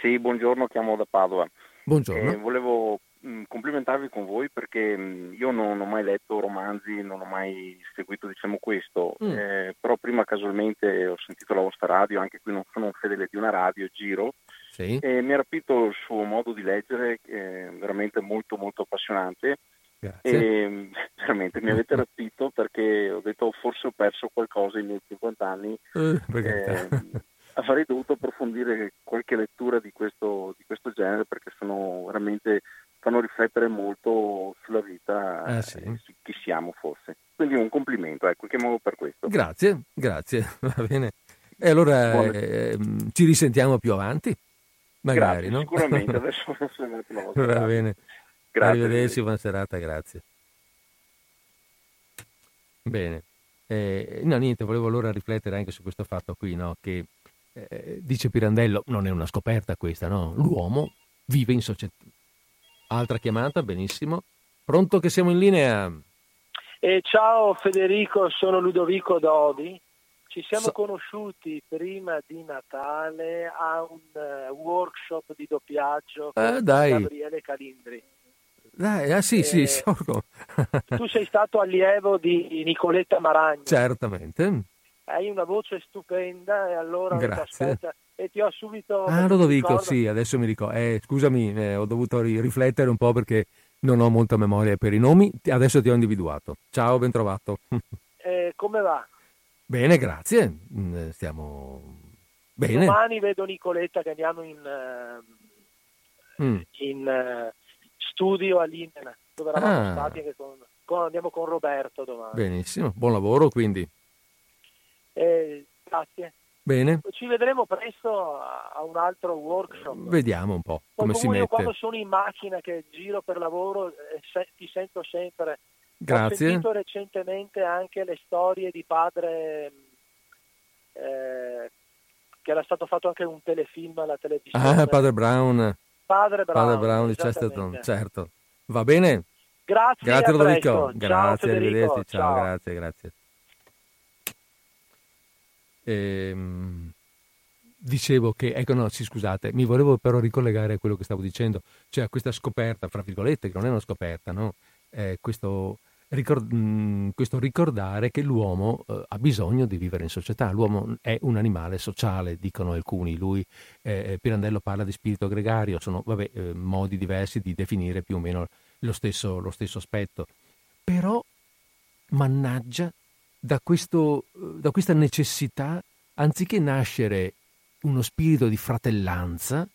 Sì, buongiorno, chiamo da Padova. Buongiorno. Eh, volevo complimentarvi con voi perché mm, io non ho mai letto romanzi, non ho mai seguito diciamo questo, mm. eh, però prima casualmente ho sentito la vostra radio, anche qui non sono un fedele di una radio, giro, sì. e mi ha rapito il suo modo di leggere, eh, veramente molto molto appassionante. Grazie. E mm, veramente mi avete rapito perché ho detto forse ho perso qualcosa in miei 50 anni. Uh, eh, avrei dovuto approfondire qualche lettura di questo, di questo genere perché sono veramente fanno riflettere molto sulla vita eh sì. su chi siamo forse. Quindi un complimento, ecco, chiamiamo per questo. Grazie, grazie, va bene. E allora eh, ci risentiamo più avanti? Magari, grazie, no? Sicuramente, adesso, adesso Va bene. Grazie. Arrivederci, buona serata, grazie. Bene. Eh, no, niente, volevo allora riflettere anche su questo fatto qui, no? Che eh, dice Pirandello, non è una scoperta questa, no? L'uomo vive in società, Altra chiamata, benissimo. Pronto che siamo in linea? Eh, ciao Federico, sono Ludovico Dodi. Ci siamo so... conosciuti prima di Natale a un uh, workshop di doppiaggio con eh, Gabriele Calindri. Dai, ah sì, eh, sì, so. tu sei stato allievo di Nicoletta Maragna. Certamente. Hai una voce stupenda e allora Grazie e ti ho subito... Ah, Lodovico, sì, adesso mi ricordo. Eh, scusami, eh, ho dovuto riflettere un po' perché non ho molta memoria per i nomi. Adesso ti ho individuato. Ciao, ben trovato. eh, come va? Bene, grazie. Mm, eh, stiamo bene. Domani vedo Nicoletta che andiamo in, uh, mm. in uh, studio all'Inena, dove eravamo ah. stati anche con, con, andiamo con Roberto domani. Benissimo, buon lavoro quindi. Eh, grazie. Bene. Ci vedremo presto a un altro workshop. Vediamo un po' come si mette. Io quando sono in macchina che giro per lavoro eh, se, ti sento sempre. Grazie. Ho sentito recentemente anche le storie di padre eh, che era stato fatto anche un telefilm alla televisione. Ah, padre Brown. Padre Brown, padre Brown di Chesterton, certo. Va bene? Grazie. Grazie Ludovico. Grazie, arrivederci. Ciao, ciao, grazie, grazie. Ehm, dicevo che, ecco no, sì, scusate, mi volevo però ricollegare a quello che stavo dicendo, cioè a questa scoperta, fra virgolette, che non è una scoperta, no? Eh, questo, ricord- mh, questo, ricordare che l'uomo eh, ha bisogno di vivere in società, l'uomo è un animale sociale, dicono alcuni, lui, eh, Pirandello parla di spirito gregario, sono vabbè, eh, modi diversi di definire più o meno lo stesso, lo stesso aspetto, però mannaggia da, questo, da questa necessità, anziché nascere uno spirito di fratellanza,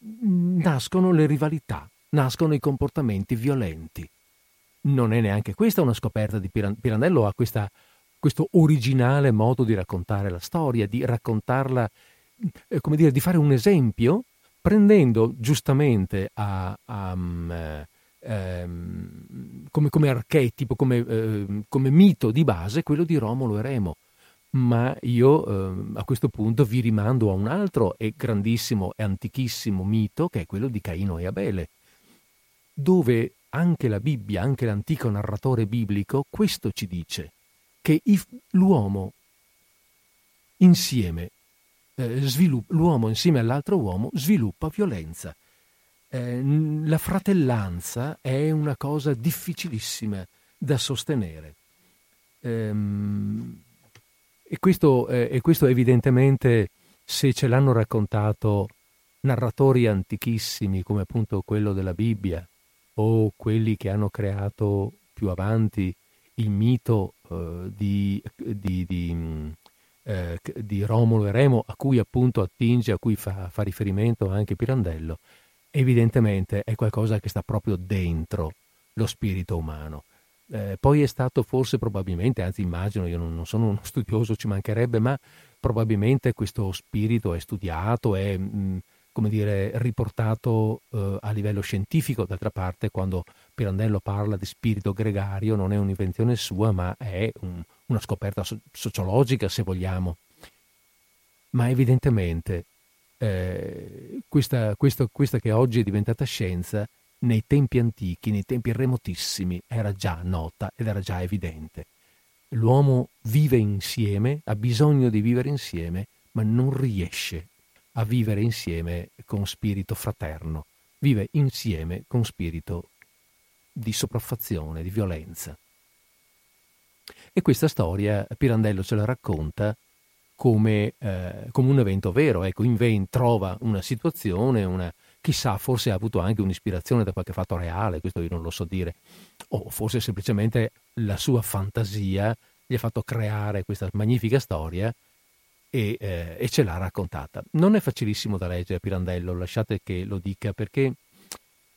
nascono le rivalità, nascono i comportamenti violenti. Non è neanche questa una scoperta di Pirandello, ha questa, questo originale modo di raccontare la storia, di raccontarla, eh, come dire, di fare un esempio, prendendo giustamente a, a, mm, eh, ehm, come, come, archetipo, come, eh, come, mito di base quello di Romolo e Remo. Ma io eh, a questo punto vi rimando a un altro e grandissimo e antichissimo mito che è quello di Caino e Abele, dove anche la Bibbia, anche l'antico narratore biblico, questo ci dice, che l'uomo insieme, eh, sviluppa, l'uomo insieme all'altro uomo sviluppa violenza. Eh, la fratellanza è una cosa difficilissima da sostenere. Ehm, e, questo, eh, e questo evidentemente, se ce l'hanno raccontato narratori antichissimi come appunto quello della Bibbia o quelli che hanno creato più avanti il mito eh, di, di, di, eh, di, Romolo e Remo, a cui appunto attinge, a cui fa, fa riferimento anche Pirandello, evidentemente è qualcosa che sta proprio dentro lo spirito umano. Eh, poi è stato forse probabilmente, anzi immagino, io non, non, sono uno studioso, ci mancherebbe, ma probabilmente questo spirito è studiato, è mh, come dire, riportato eh, a livello scientifico. D'altra parte, quando Pirandello parla di spirito gregario, non è un'invenzione sua, ma è un, una scoperta so- sociologica, se vogliamo. Ma evidentemente eh, questa, questa, questa che oggi è diventata scienza, nei tempi antichi, nei tempi remotissimi, era già nota ed era già evidente. L'uomo vive insieme, ha bisogno di vivere insieme, ma non riesce a vivere insieme con spirito fraterno, vive insieme con spirito di sopraffazione, di violenza. E questa storia Pirandello ce la racconta come, eh, come un evento vero. Ecco, Inven trova una situazione, una, chissà, forse ha avuto anche un'ispirazione da qualche fatto reale, questo io non lo so dire, o forse semplicemente la sua fantasia gli ha fatto creare questa magnifica storia e, eh, e, ce l'ha raccontata. Non è facilissimo da leggere Pirandello, lasciate che lo dica, perché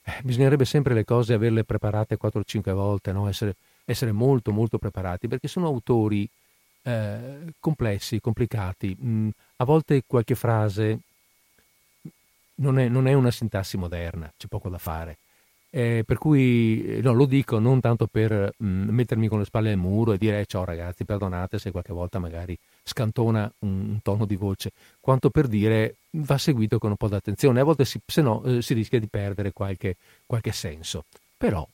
eh, bisognerebbe sempre le cose averle preparate 4-5 volte, no? essere, essere, molto molto preparati, perché sono autori eh, complessi, complicati. Mm, a volte qualche frase non è, non è, una sintassi moderna, c'è poco da fare. Eh, per cui eh, no, lo dico non tanto per mm, mettermi con le spalle al muro e dire eh, ciao ragazzi, perdonate se qualche volta magari scantona un, un, tono di voce, quanto per dire va seguito con un po' d'attenzione. A volte si, se no eh, si rischia di perdere qualche, qualche senso. Però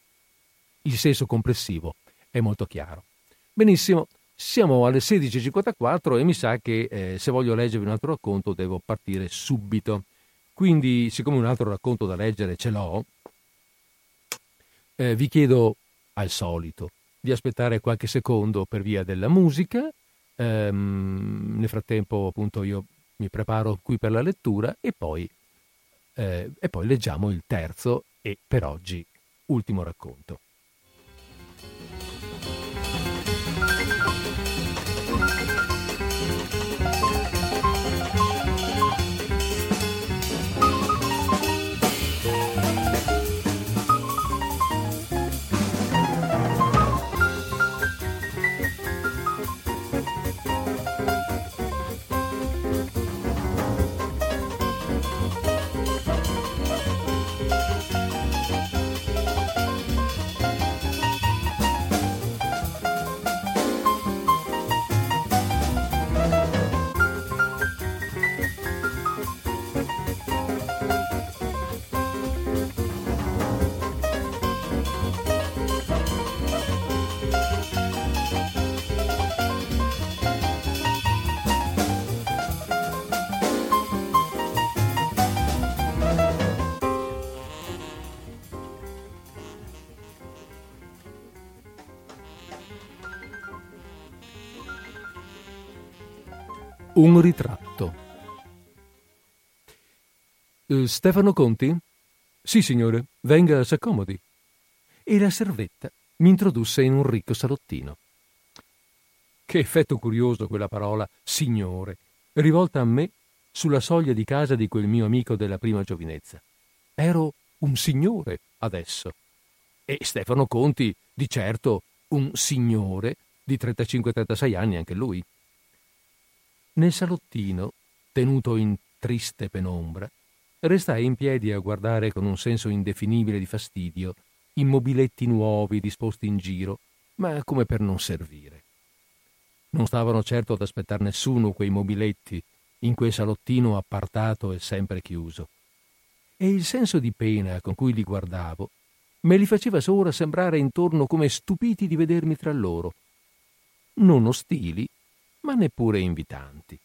il senso complessivo è molto chiaro. Benissimo, siamo alle 16.54 e mi sa che eh, se voglio leggervi un altro racconto devo partire subito. Quindi, siccome un altro racconto da leggere ce l'ho, eh, vi chiedo al solito di aspettare qualche secondo per via della musica. Ehm, nel frattempo, appunto, io mi preparo qui per la lettura e poi, eh, e poi leggiamo il terzo e per oggi ultimo racconto. Un ritratto. Uh, Stefano Conti? Sì, signore, venga, s'accomodi. E la servetta mi introdusse in un ricco salottino. Che effetto curioso quella parola signore, rivolta a me sulla soglia di casa di quel mio amico della prima giovinezza. Ero un signore adesso. E Stefano Conti, di certo, un signore di 35-36 anni anche lui. Nel salottino, tenuto in triste penombra, restai in piedi a guardare con un senso indefinibile di fastidio in mobiletti nuovi disposti in giro, ma come per non servire. Non stavano certo ad aspettare nessuno quei mobiletti in quel salottino appartato e sempre chiuso. E il senso di pena con cui li guardavo me li faceva ora sembrare intorno come stupiti di vedermi tra loro, non ostili, ma neppure invitanti.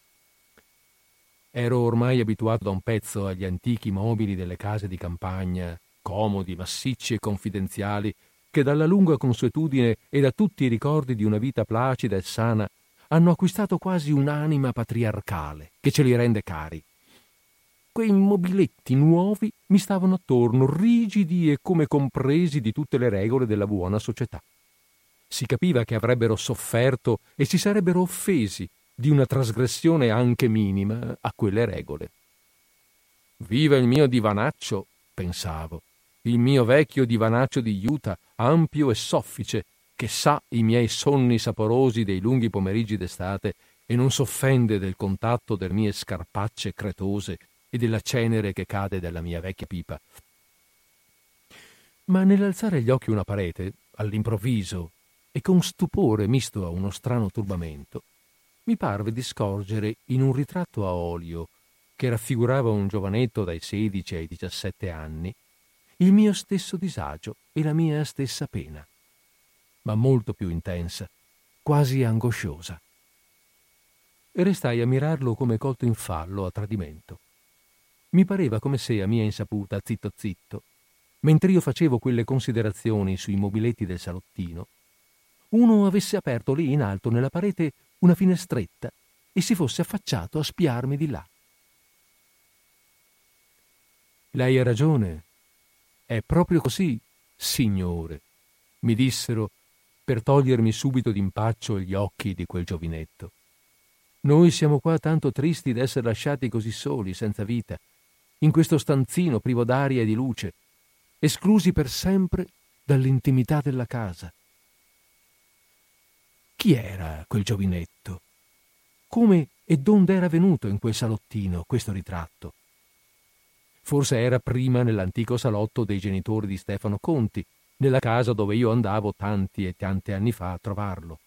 Ero ormai abituato da un pezzo agli antichi mobili delle case di campagna, comodi, massicci e confidenziali, che dalla lunga consuetudine e da tutti i ricordi di una vita placida e sana hanno acquistato quasi un'anima patriarcale che ce li rende cari. Quei mobiletti nuovi mi stavano attorno, rigidi e come compresi di tutte le regole della buona società. Si capiva che avrebbero sofferto e si sarebbero offesi di una trasgressione anche minima a quelle regole. Viva il mio divanaccio, pensavo, il mio vecchio divanaccio di Utah, ampio e soffice, che sa i miei sonni saporosi dei lunghi pomeriggi d'estate e non s'offende del contatto delle mie scarpacce cretose e della cenere che cade dalla mia vecchia pipa. Ma nell'alzare gli occhi una parete, all'improvviso, e con stupore misto a uno strano turbamento, mi parve di scorgere in un ritratto a olio che raffigurava un giovanetto dai 16 ai 17 anni, il mio stesso disagio e la mia stessa pena, ma molto più intensa, quasi angosciosa. E restai a mirarlo come colto in fallo a tradimento. Mi pareva come se a mia insaputa, zitto zitto, mentre io facevo quelle considerazioni sui mobiletti del salottino, uno avesse aperto lì in alto nella parete una finestretta e si fosse affacciato a spiarmi di là. Lei ha ragione. È proprio così, signore, mi dissero per togliermi subito d'impaccio gli occhi di quel giovinetto. Noi siamo qua tanto tristi d'essere lasciati così soli, senza vita, in questo stanzino privo d'aria e di luce, esclusi per sempre dall'intimità della casa. Chi era quel giovinetto? Come e donde era venuto in quel salottino questo ritratto? Forse era prima nell'antico salotto dei genitori di Stefano Conti, nella casa dove io andavo tanti e tanti anni fa a trovarlo.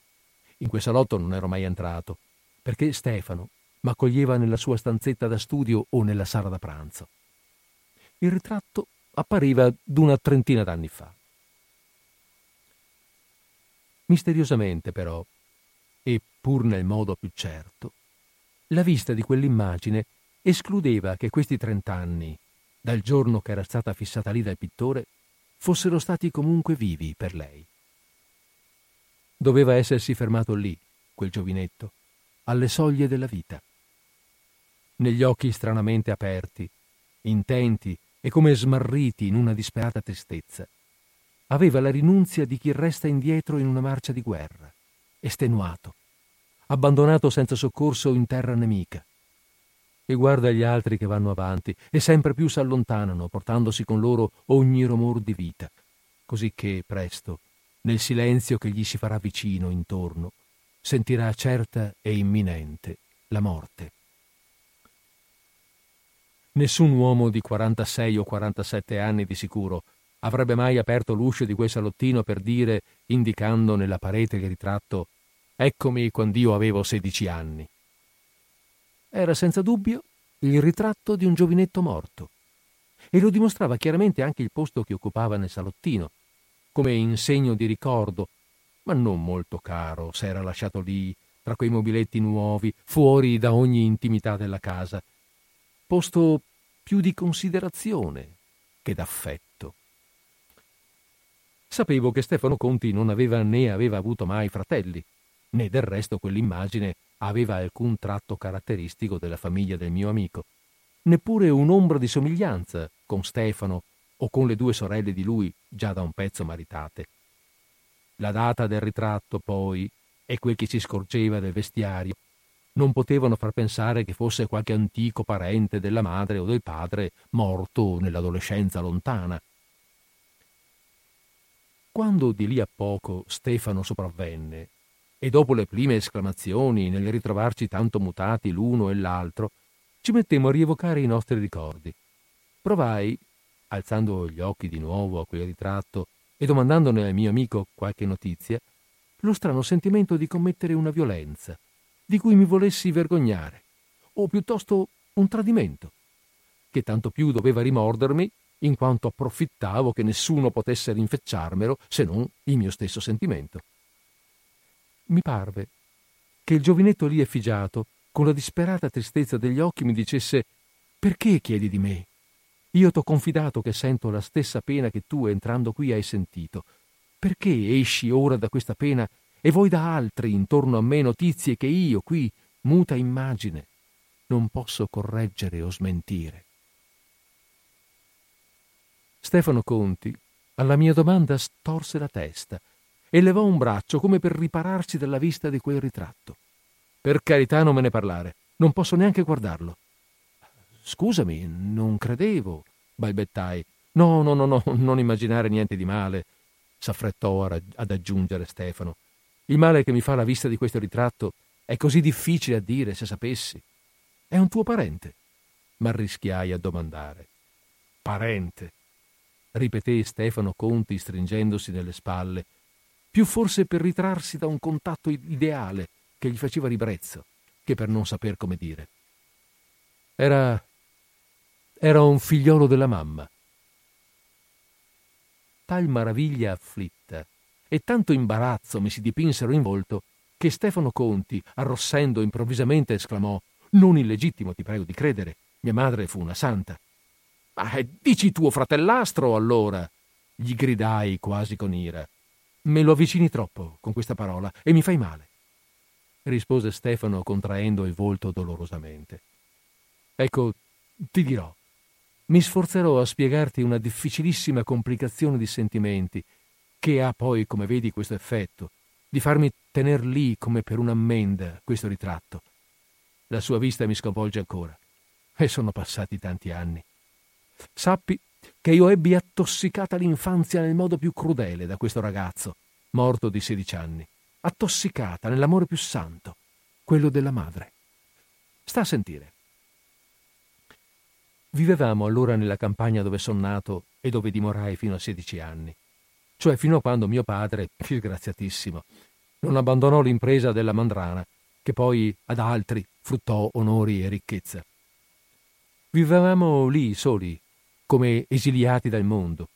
In quel salotto non ero mai entrato, perché Stefano m'accoglieva nella sua stanzetta da studio o nella sala da pranzo. Il ritratto appariva d'una trentina d'anni fa. Misteriosamente però, e pur nel modo più certo, la vista di quell'immagine escludeva che questi trent'anni, dal giorno che era stata fissata lì dal pittore, fossero stati comunque vivi per lei. Doveva essersi fermato lì, quel giovinetto, alle soglie della vita. Negli occhi stranamente aperti, intenti e come smarriti in una disperata tristezza, aveva la rinunzia di chi resta indietro in una marcia di guerra, estenuato, abbandonato senza soccorso in terra nemica. E guarda gli altri che vanno avanti e sempre più s'allontanano, portandosi con loro ogni rumor di vita, così che presto, nel silenzio che gli si farà vicino intorno, sentirà certa e imminente la morte. Nessun uomo di 46 o 47 anni di sicuro avrebbe mai aperto l'uscio di quel salottino per dire, indicando nella parete il ritratto, Eccomi quando avevo sedici anni. Era senza dubbio il ritratto di un giovinetto morto e lo dimostrava chiaramente anche il posto che occupava nel salottino, come in segno di ricordo, ma non molto caro se era lasciato lì, tra quei mobiletti nuovi, fuori da ogni intimità della casa, posto più di considerazione che d'affetto. Sapevo che Stefano Conti non aveva né aveva avuto mai fratelli, né del resto quell'immagine aveva alcun tratto caratteristico della famiglia del mio amico, neppure un'ombra di somiglianza con Stefano o con le due sorelle di lui già da un pezzo maritate. La data del ritratto, poi, e quel che si scorgeva del vestiario, non potevano far pensare che fosse qualche antico parente della madre o del padre morto nell'adolescenza lontana. Quando di lì a poco Stefano sopravvenne, e dopo le prime esclamazioni nel ritrovarci tanto mutati l'uno e l'altro, ci mettemmo a rievocare i nostri ricordi. Provai, alzando gli occhi di nuovo a quel ritratto, e domandandone al mio amico qualche notizia, lo strano sentimento di commettere una violenza, di cui mi volessi vergognare, o piuttosto un tradimento, che tanto più doveva rimordermi in quanto approfittavo che nessuno potesse rinfacciarmelo se non il mio stesso sentimento. Mi parve che il giovinetto lì effigiato, con la disperata tristezza degli occhi, mi dicesse Perché chiedi di me? Io t'ho confidato che sento la stessa pena che tu entrando qui hai sentito. Perché esci ora da questa pena e vuoi da altri intorno a me notizie che io qui, muta immagine, non posso correggere o smentire? Stefano Conti, alla mia domanda, storse la testa e levò un braccio come per ripararsi dalla vista di quel ritratto. Per carità non me ne parlare, non posso neanche guardarlo. Scusami, non credevo, balbettai. No, no, no, no, non immaginare niente di male, s'affrettò ad aggiungere Stefano. Il male che mi fa la vista di questo ritratto è così difficile a dire, se sapessi. È un tuo parente? M'arrischiai a domandare. Parente? Ripeté Stefano Conti stringendosi nelle spalle, più forse per ritrarsi da un contatto ideale che gli faceva ribrezzo, che per non saper come dire. Era. era un figliolo della mamma. Tal maraviglia afflitta e tanto imbarazzo mi si dipinsero in volto che Stefano Conti, arrossendo improvvisamente, esclamò: Non illegittimo, ti prego di credere. Mia madre fu una santa. Ma eh, dici tuo fratellastro allora? gli gridai quasi con ira. Me lo avvicini troppo con questa parola e mi fai male, rispose Stefano contraendo il volto dolorosamente. Ecco, ti dirò, mi sforzerò a spiegarti una difficilissima complicazione di sentimenti che ha poi, come vedi, questo effetto, di farmi tener lì come per un'ammenda questo ritratto. La sua vista mi sconvolge ancora e sono passati tanti anni. Sappi che io ebbi attossicata l'infanzia nel modo più crudele da questo ragazzo, morto di sedici anni, attossicata nell'amore più santo, quello della madre. Sta a sentire. Vivevamo allora nella campagna dove son nato e dove dimorai fino a sedici anni, cioè fino a quando mio padre, disgraziatissimo, non abbandonò l'impresa della mandrana, che poi ad altri fruttò onori e ricchezza. Vivevamo lì soli, come esiliati dal mondo.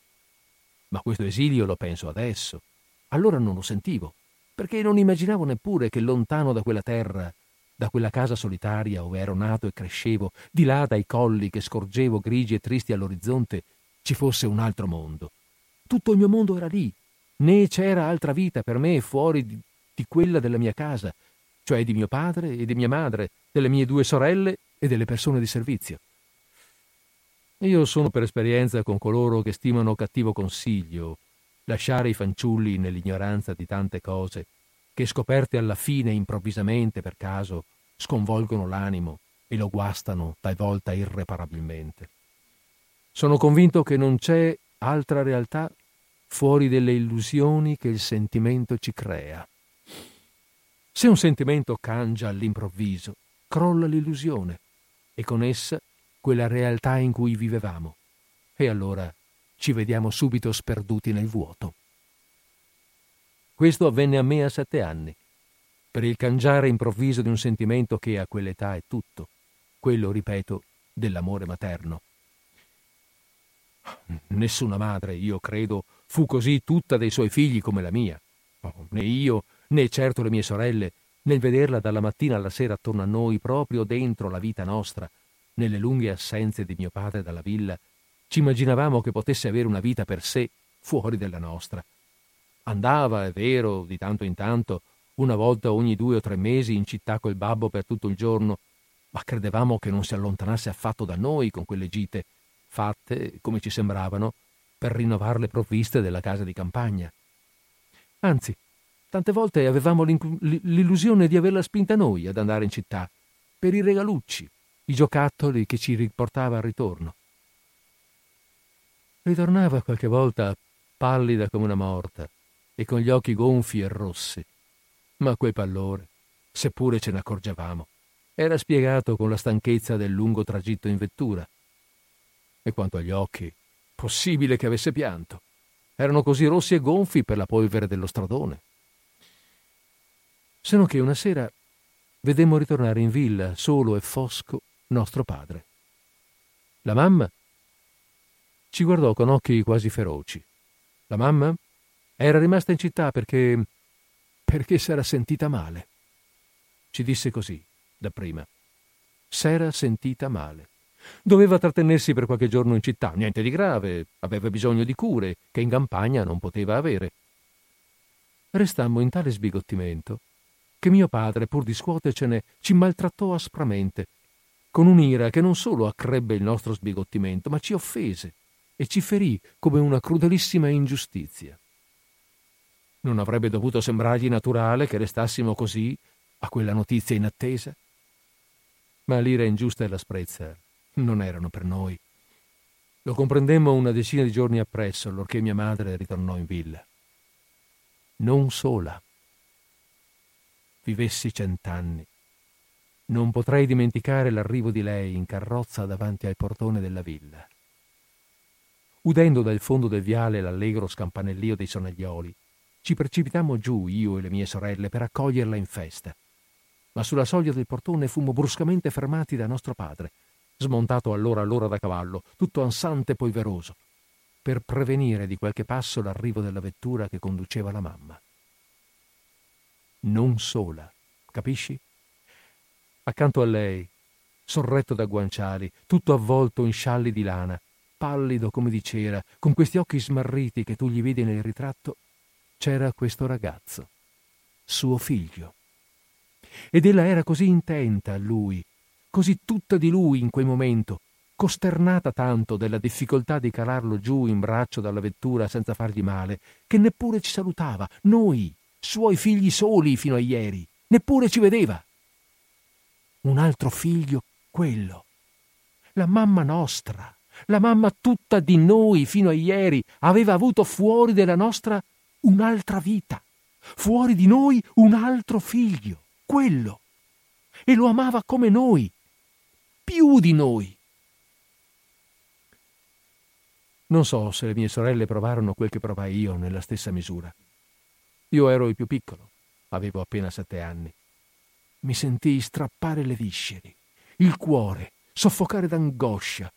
Ma questo esilio lo penso adesso. Allora non lo sentivo, perché non immaginavo neppure che lontano da quella terra, da quella casa solitaria dove ero nato e crescevo, di là dai colli che scorgevo grigi e tristi all'orizzonte, ci fosse un altro mondo. Tutto il mio mondo era lì, né c'era altra vita per me fuori di, di quella della mia casa, cioè di mio padre e di mia madre, delle mie due sorelle e delle persone di servizio. Io sono per esperienza con coloro che stimano cattivo consiglio lasciare i fanciulli nell'ignoranza di tante cose che scoperte alla fine improvvisamente per caso sconvolgono l'animo e lo guastano talvolta irreparabilmente. Sono convinto che non c'è altra realtà fuori delle illusioni che il sentimento ci crea. Se un sentimento cangia all'improvviso, crolla l'illusione e con essa quella realtà in cui vivevamo. E allora ci vediamo subito sperduti nel vuoto. Questo avvenne a me a sette anni, per il cangiare improvviso di un sentimento che a quell'età è tutto, quello, ripeto, dell'amore materno. Nessuna madre, io credo, fu così tutta dei suoi figli come la mia. Oh, né io, né certo le mie sorelle, nel vederla dalla mattina alla sera attorno a noi, proprio dentro la vita nostra, nelle lunghe assenze di mio padre dalla villa, ci immaginavamo che potesse avere una vita per sé fuori della nostra. Andava, è vero, di tanto in tanto, una volta ogni due o tre mesi in città col babbo per tutto il giorno, ma credevamo che non si allontanasse affatto da noi con quelle gite, fatte, come ci sembravano, per rinnovare le provviste della casa di campagna. Anzi, tante volte avevamo l'illusione di averla spinta noi ad andare in città, per i regalucci, i giocattoli che ci riportava al ritorno. Ritornava qualche volta pallida come una morta e con gli occhi gonfi e rossi, ma quel pallore, seppure ce ne accorgevamo, era spiegato con la stanchezza del lungo tragitto in vettura. E quanto agli occhi, possibile che avesse pianto. erano così rossi e gonfi per la polvere dello stradone. Se non che una sera vedemmo ritornare in villa, solo e fosco, nostro padre. La mamma ci guardò con occhi quasi feroci. La mamma era rimasta in città perché... perché s'era sentita male. Ci disse così, dapprima. S'era sentita male. Doveva trattenersi per qualche giorno in città, niente di grave, aveva bisogno di cure che in campagna non poteva avere. Restammo in tale sbigottimento che mio padre, pur di scuotercene, ci maltrattò aspramente, con un'ira che non solo accrebbe il nostro sbigottimento, ma ci offese e ci ferì come una crudelissima ingiustizia. Non avrebbe dovuto sembrargli naturale che restassimo così a quella notizia inattesa? Ma l'ira ingiusta e l'asprezza non erano per noi. Lo comprendemmo una decina di giorni appresso, allorché mia madre ritornò in villa. Non sola. Vivessi cent'anni. Non potrei dimenticare l'arrivo di lei in carrozza davanti al portone della villa. Udendo dal fondo del viale l'allegro scampanellio dei sonaglioli, ci precipitammo giù, io e le mie sorelle, per accoglierla in festa. Ma sulla soglia del portone fummo bruscamente fermati da nostro padre, smontato allora allora da cavallo, tutto ansante e polveroso, per prevenire di qualche passo l'arrivo della vettura che conduceva la mamma. Non sola, capisci? Accanto a lei, sorretto da guanciali, tutto avvolto in scialli di lana, pallido come di cera, con questi occhi smarriti che tu gli vedi nel ritratto, c'era questo ragazzo, suo figlio. Ed ella era così intenta a lui, così tutta di lui in quel momento, costernata tanto della difficoltà di calarlo giù in braccio dalla vettura senza fargli male, che neppure ci salutava, noi, suoi figli soli fino a ieri, neppure ci vedeva. Un altro figlio, quello, la mamma nostra, la mamma tutta di noi fino a ieri, aveva avuto fuori della nostra un'altra vita, fuori di noi un altro figlio, quello, e lo amava come noi, più di noi. Non so se le mie sorelle provarono quel che provai io nella stessa misura. Io ero il più piccolo, avevo appena sette anni. Mi sentii strappare le visceri, il cuore, soffocare d'angoscia,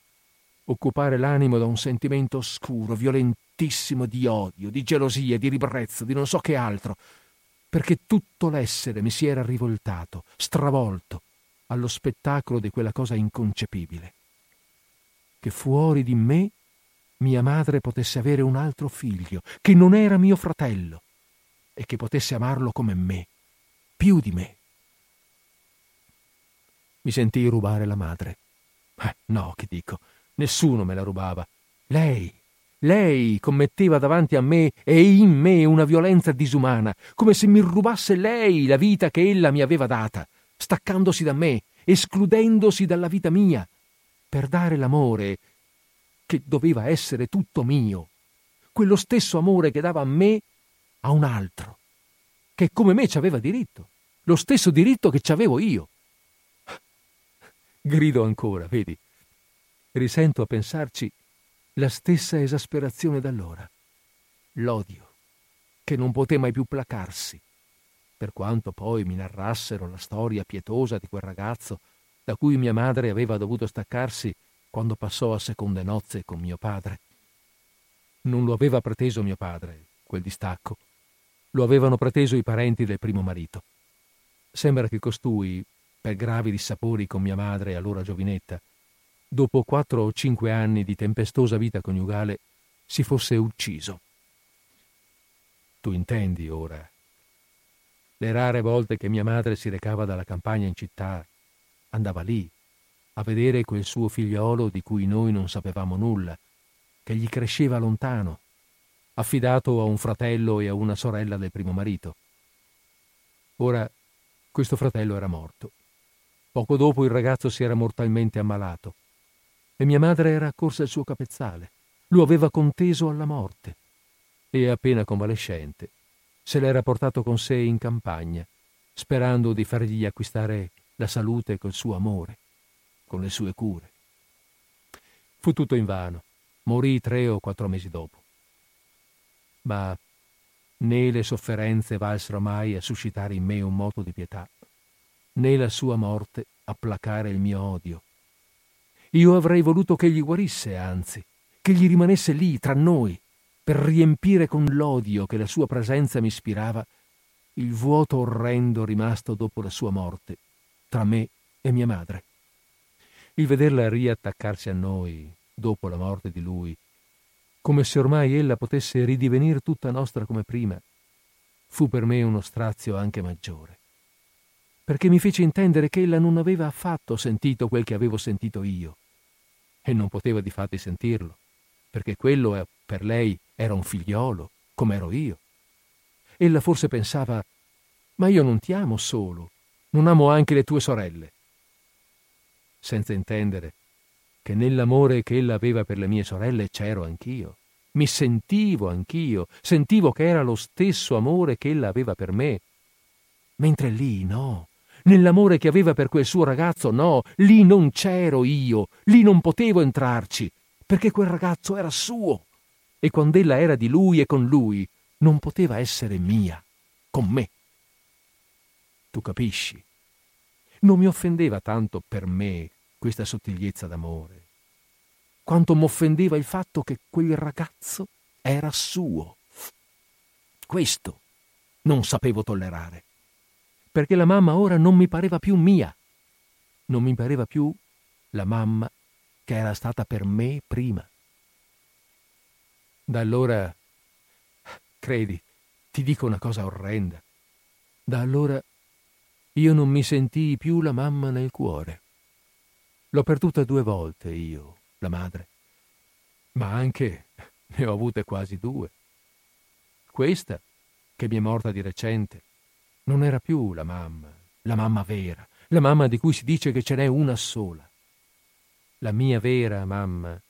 occupare l'animo da un sentimento oscuro, violentissimo di odio, di gelosia, di ribrezzo, di non so che altro, perché tutto l'essere mi si era rivoltato, stravolto, allo spettacolo di quella cosa inconcepibile. Che fuori di me mia madre potesse avere un altro figlio, che non era mio fratello, e che potesse amarlo come me, più di me. Mi sentii rubare la madre. Eh, no, che dico, nessuno me la rubava. Lei, lei commetteva davanti a me e in me una violenza disumana, come se mi rubasse lei la vita che ella mi aveva data, staccandosi da me, escludendosi dalla vita mia, per dare l'amore che doveva essere tutto mio, quello stesso amore che dava a me a un altro, che come me ci aveva diritto, lo stesso diritto che ci avevo io. Grido ancora, vedi, risento a pensarci la stessa esasperazione d'allora, l'odio, che non poté mai più placarsi, per quanto poi mi narrassero la storia pietosa di quel ragazzo da cui mia madre aveva dovuto staccarsi quando passò a seconde nozze con mio padre. Non lo aveva preteso mio padre, quel distacco. Lo avevano preteso i parenti del primo marito. Sembra che costui, per gravi dissapori con mia madre allora giovinetta, dopo quattro o cinque anni di tempestosa vita coniugale, si fosse ucciso. Tu intendi ora. Le rare volte che mia madre si recava dalla campagna in città, andava lì, a vedere quel suo figliolo di cui noi non sapevamo nulla, che gli cresceva lontano, affidato a un fratello e a una sorella del primo marito. Ora questo fratello era morto. Poco dopo il ragazzo si era mortalmente ammalato. E mia madre era accorsa al suo capezzale, lo aveva conteso alla morte. E appena convalescente se l'era portato con sé in campagna, sperando di fargli acquistare la salute col suo amore, con le sue cure. Fu tutto invano, morì tre o quattro mesi dopo. ma né le sofferenze valsero mai a suscitare in me un moto di pietà, né la sua morte a placare il mio odio. Io avrei voluto che egli guarisse, anzi, che gli rimanesse lì, tra noi, per riempire con l'odio che la sua presenza mi ispirava il vuoto orrendo rimasto dopo la sua morte, tra me e mia madre. Il vederla riattaccarsi a noi, dopo la morte di lui, come se ormai ella potesse ridivenire tutta nostra come prima, fu per me uno strazio anche maggiore, perché mi fece intendere che ella non aveva affatto sentito quel che avevo sentito io, e non poteva di fatti sentirlo, perché quello eh, per lei era un figliolo, come ero io. Ella forse pensava, ma io non ti amo solo, non amo anche le tue sorelle. Senza intendere che nell'amore che ella aveva per le mie sorelle c'ero anch'io. Mi sentivo anch'io, sentivo che era lo stesso amore che ella aveva per me. Mentre lì no, Nell'amore che aveva per quel suo ragazzo, no, lì non c'ero io, lì non potevo entrarci, perché quel ragazzo era suo. E quando ella era di lui e con lui, non poteva essere mia, con me. Tu capisci? Non mi offendeva tanto per me questa sottigliezza d'amore, quanto m'offendeva il fatto che quel ragazzo era suo. Questo non sapevo tollerare perché la mamma ora non mi pareva più mia, non mi pareva più la mamma che era stata per me prima. Da allora, credi, ti dico una cosa orrenda, da allora io non mi sentii più la mamma nel cuore. L'ho perduta due volte io, la madre, ma anche ne ho avute quasi due. Questa, che mi è morta di recente, non era più la mamma, la mamma vera, la mamma di cui si dice che ce n'è una sola. La mia vera mamma,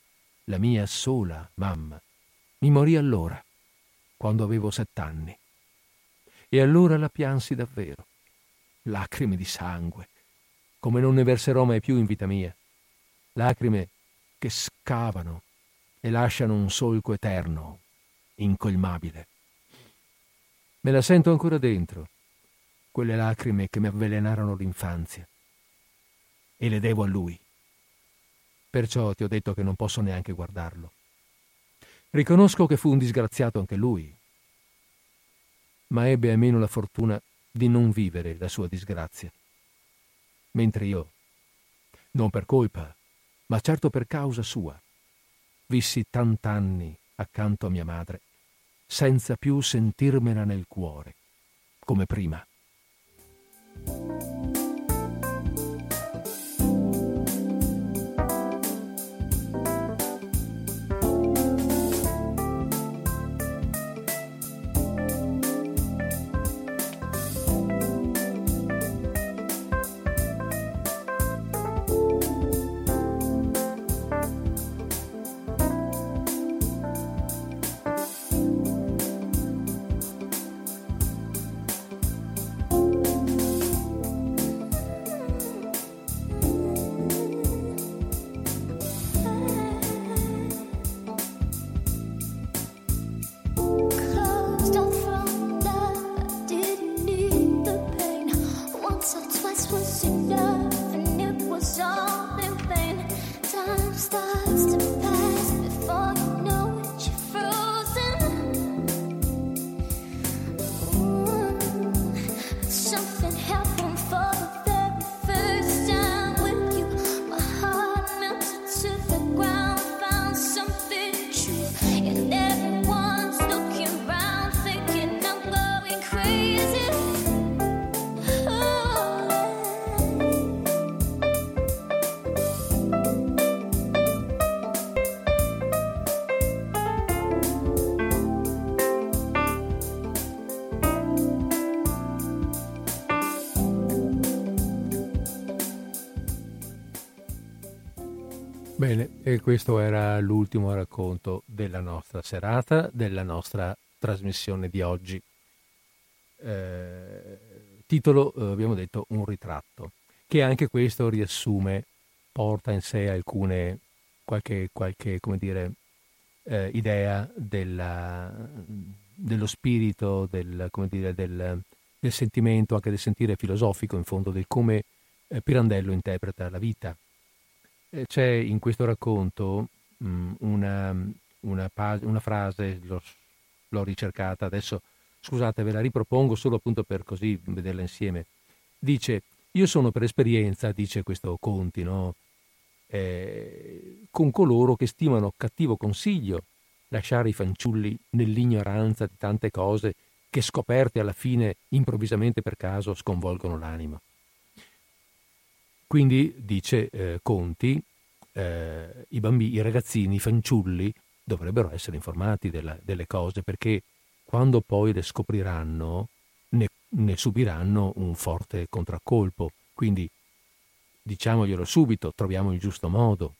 la mia sola mamma, mi morì allora, quando avevo sett'anni. E allora la piansi davvero. Lacrime di sangue, come non ne verserò mai più in vita mia. Lacrime che scavano e lasciano un solco eterno, incolmabile. Me la sento ancora dentro, quelle lacrime che mi avvelenarono l'infanzia. E le devo a lui. Perciò ti ho detto che non posso neanche guardarlo. Riconosco che fu un disgraziato anche lui, ma ebbe almeno la fortuna di non vivere la sua disgrazia. Mentre io, non per colpa, ma certo per causa sua, vissi tant'anni accanto a mia madre, senza più sentirmela nel cuore, come prima. Bene, questo era l'ultimo racconto della nostra serata, della nostra trasmissione di oggi. Eh, titolo, eh, abbiamo detto, Un ritratto, che anche questo riassume, porta in sé alcune, qualche, qualche come dire, eh, idea della, dello spirito, del, dire, del, del, sentimento, anche del sentire filosofico in fondo, di come eh, Pirandello interpreta la vita. Eh, c'è in questo racconto mh, mm, una, una, una, frase, l'ho, l'ho ricercata adesso, scusate, ve la ripropongo solo appunto per così vederla insieme. Dice, io sono per esperienza, dice questo Conti, no? eh, con coloro che stimano cattivo consiglio lasciare i fanciulli nell'ignoranza di tante cose che scoperte alla fine improvvisamente per caso sconvolgono l'anima. Quindi, dice eh, Conti, eh, i bambini, i ragazzini, i fanciulli dovrebbero essere informati della, delle cose perché quando poi le scopriranno ne, ne subiranno un forte contraccolpo. Quindi diciamoglielo subito, troviamo il giusto modo.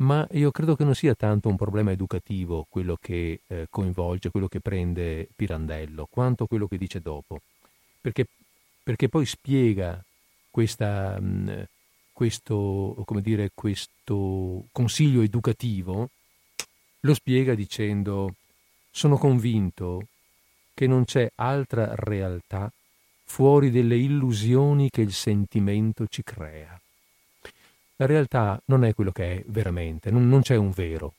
Ma io credo che non sia tanto un problema educativo quello che eh, coinvolge, quello che prende Pirandello, quanto quello che dice dopo. Perché, perché poi spiega questa, mm, questo, dire, questo consiglio educativo, lo spiega dicendo sono convinto che non c'è altra realtà fuori delle illusioni che il sentimento ci crea. La realtà non è quello che è veramente, non, non c'è un vero.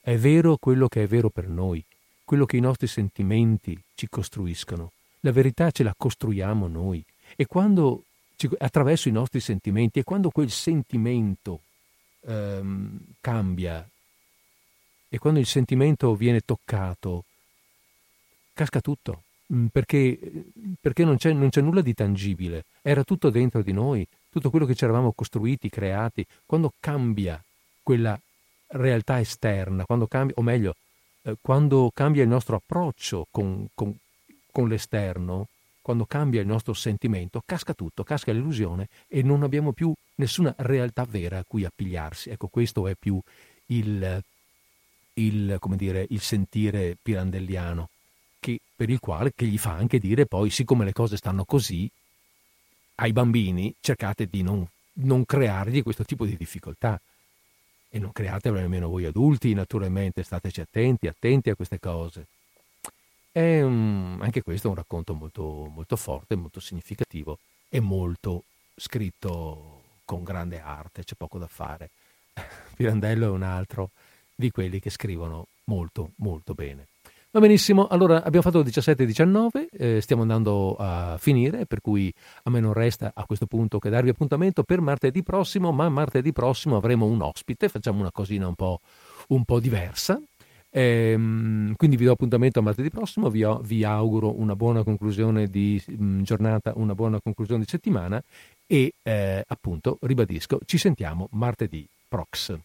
È vero quello che è vero per noi, quello che i nostri sentimenti ci costruiscono. La verità ce la costruiamo noi e quando attraverso i nostri sentimenti e quando quel sentimento ehm, cambia e quando il sentimento viene toccato, casca tutto. Mm, perché, perché non, c'è, non, c'è, nulla di tangibile, era tutto dentro di noi, tutto quello che ci eravamo costruiti, creati, quando cambia quella realtà esterna, cambia, o meglio, eh, quando cambia il nostro approccio con, con, con l'esterno, quando cambia il nostro sentimento, casca tutto, casca l'illusione e non abbiamo più nessuna realtà vera a cui appigliarsi. Ecco, questo è più il, il, dire, il sentire pirandelliano che, per il quale che gli fa anche dire poi, siccome le cose stanno così, ai bambini cercate di non, non creargli questo tipo di difficoltà. E non createvelo nemmeno voi adulti, naturalmente, stateci attenti, attenti a queste cose. È un, anche questo è un racconto molto, molto forte, molto significativo e molto scritto con grande arte, c'è poco da fare. Pirandello è un altro di quelli che scrivono molto, molto bene. Va benissimo, allora abbiamo fatto 17-19, eh, stiamo andando a finire, per cui a me non resta a questo punto che darvi appuntamento per martedì prossimo, ma martedì prossimo avremo un ospite, facciamo una cosina un po', un po diversa. Ehm, quindi vi do appuntamento a martedì prossimo, vi, ho, vi auguro una buona conclusione di mh, mm, giornata, una buona conclusione di settimana e eh, appunto ribadisco, ci sentiamo martedì prox.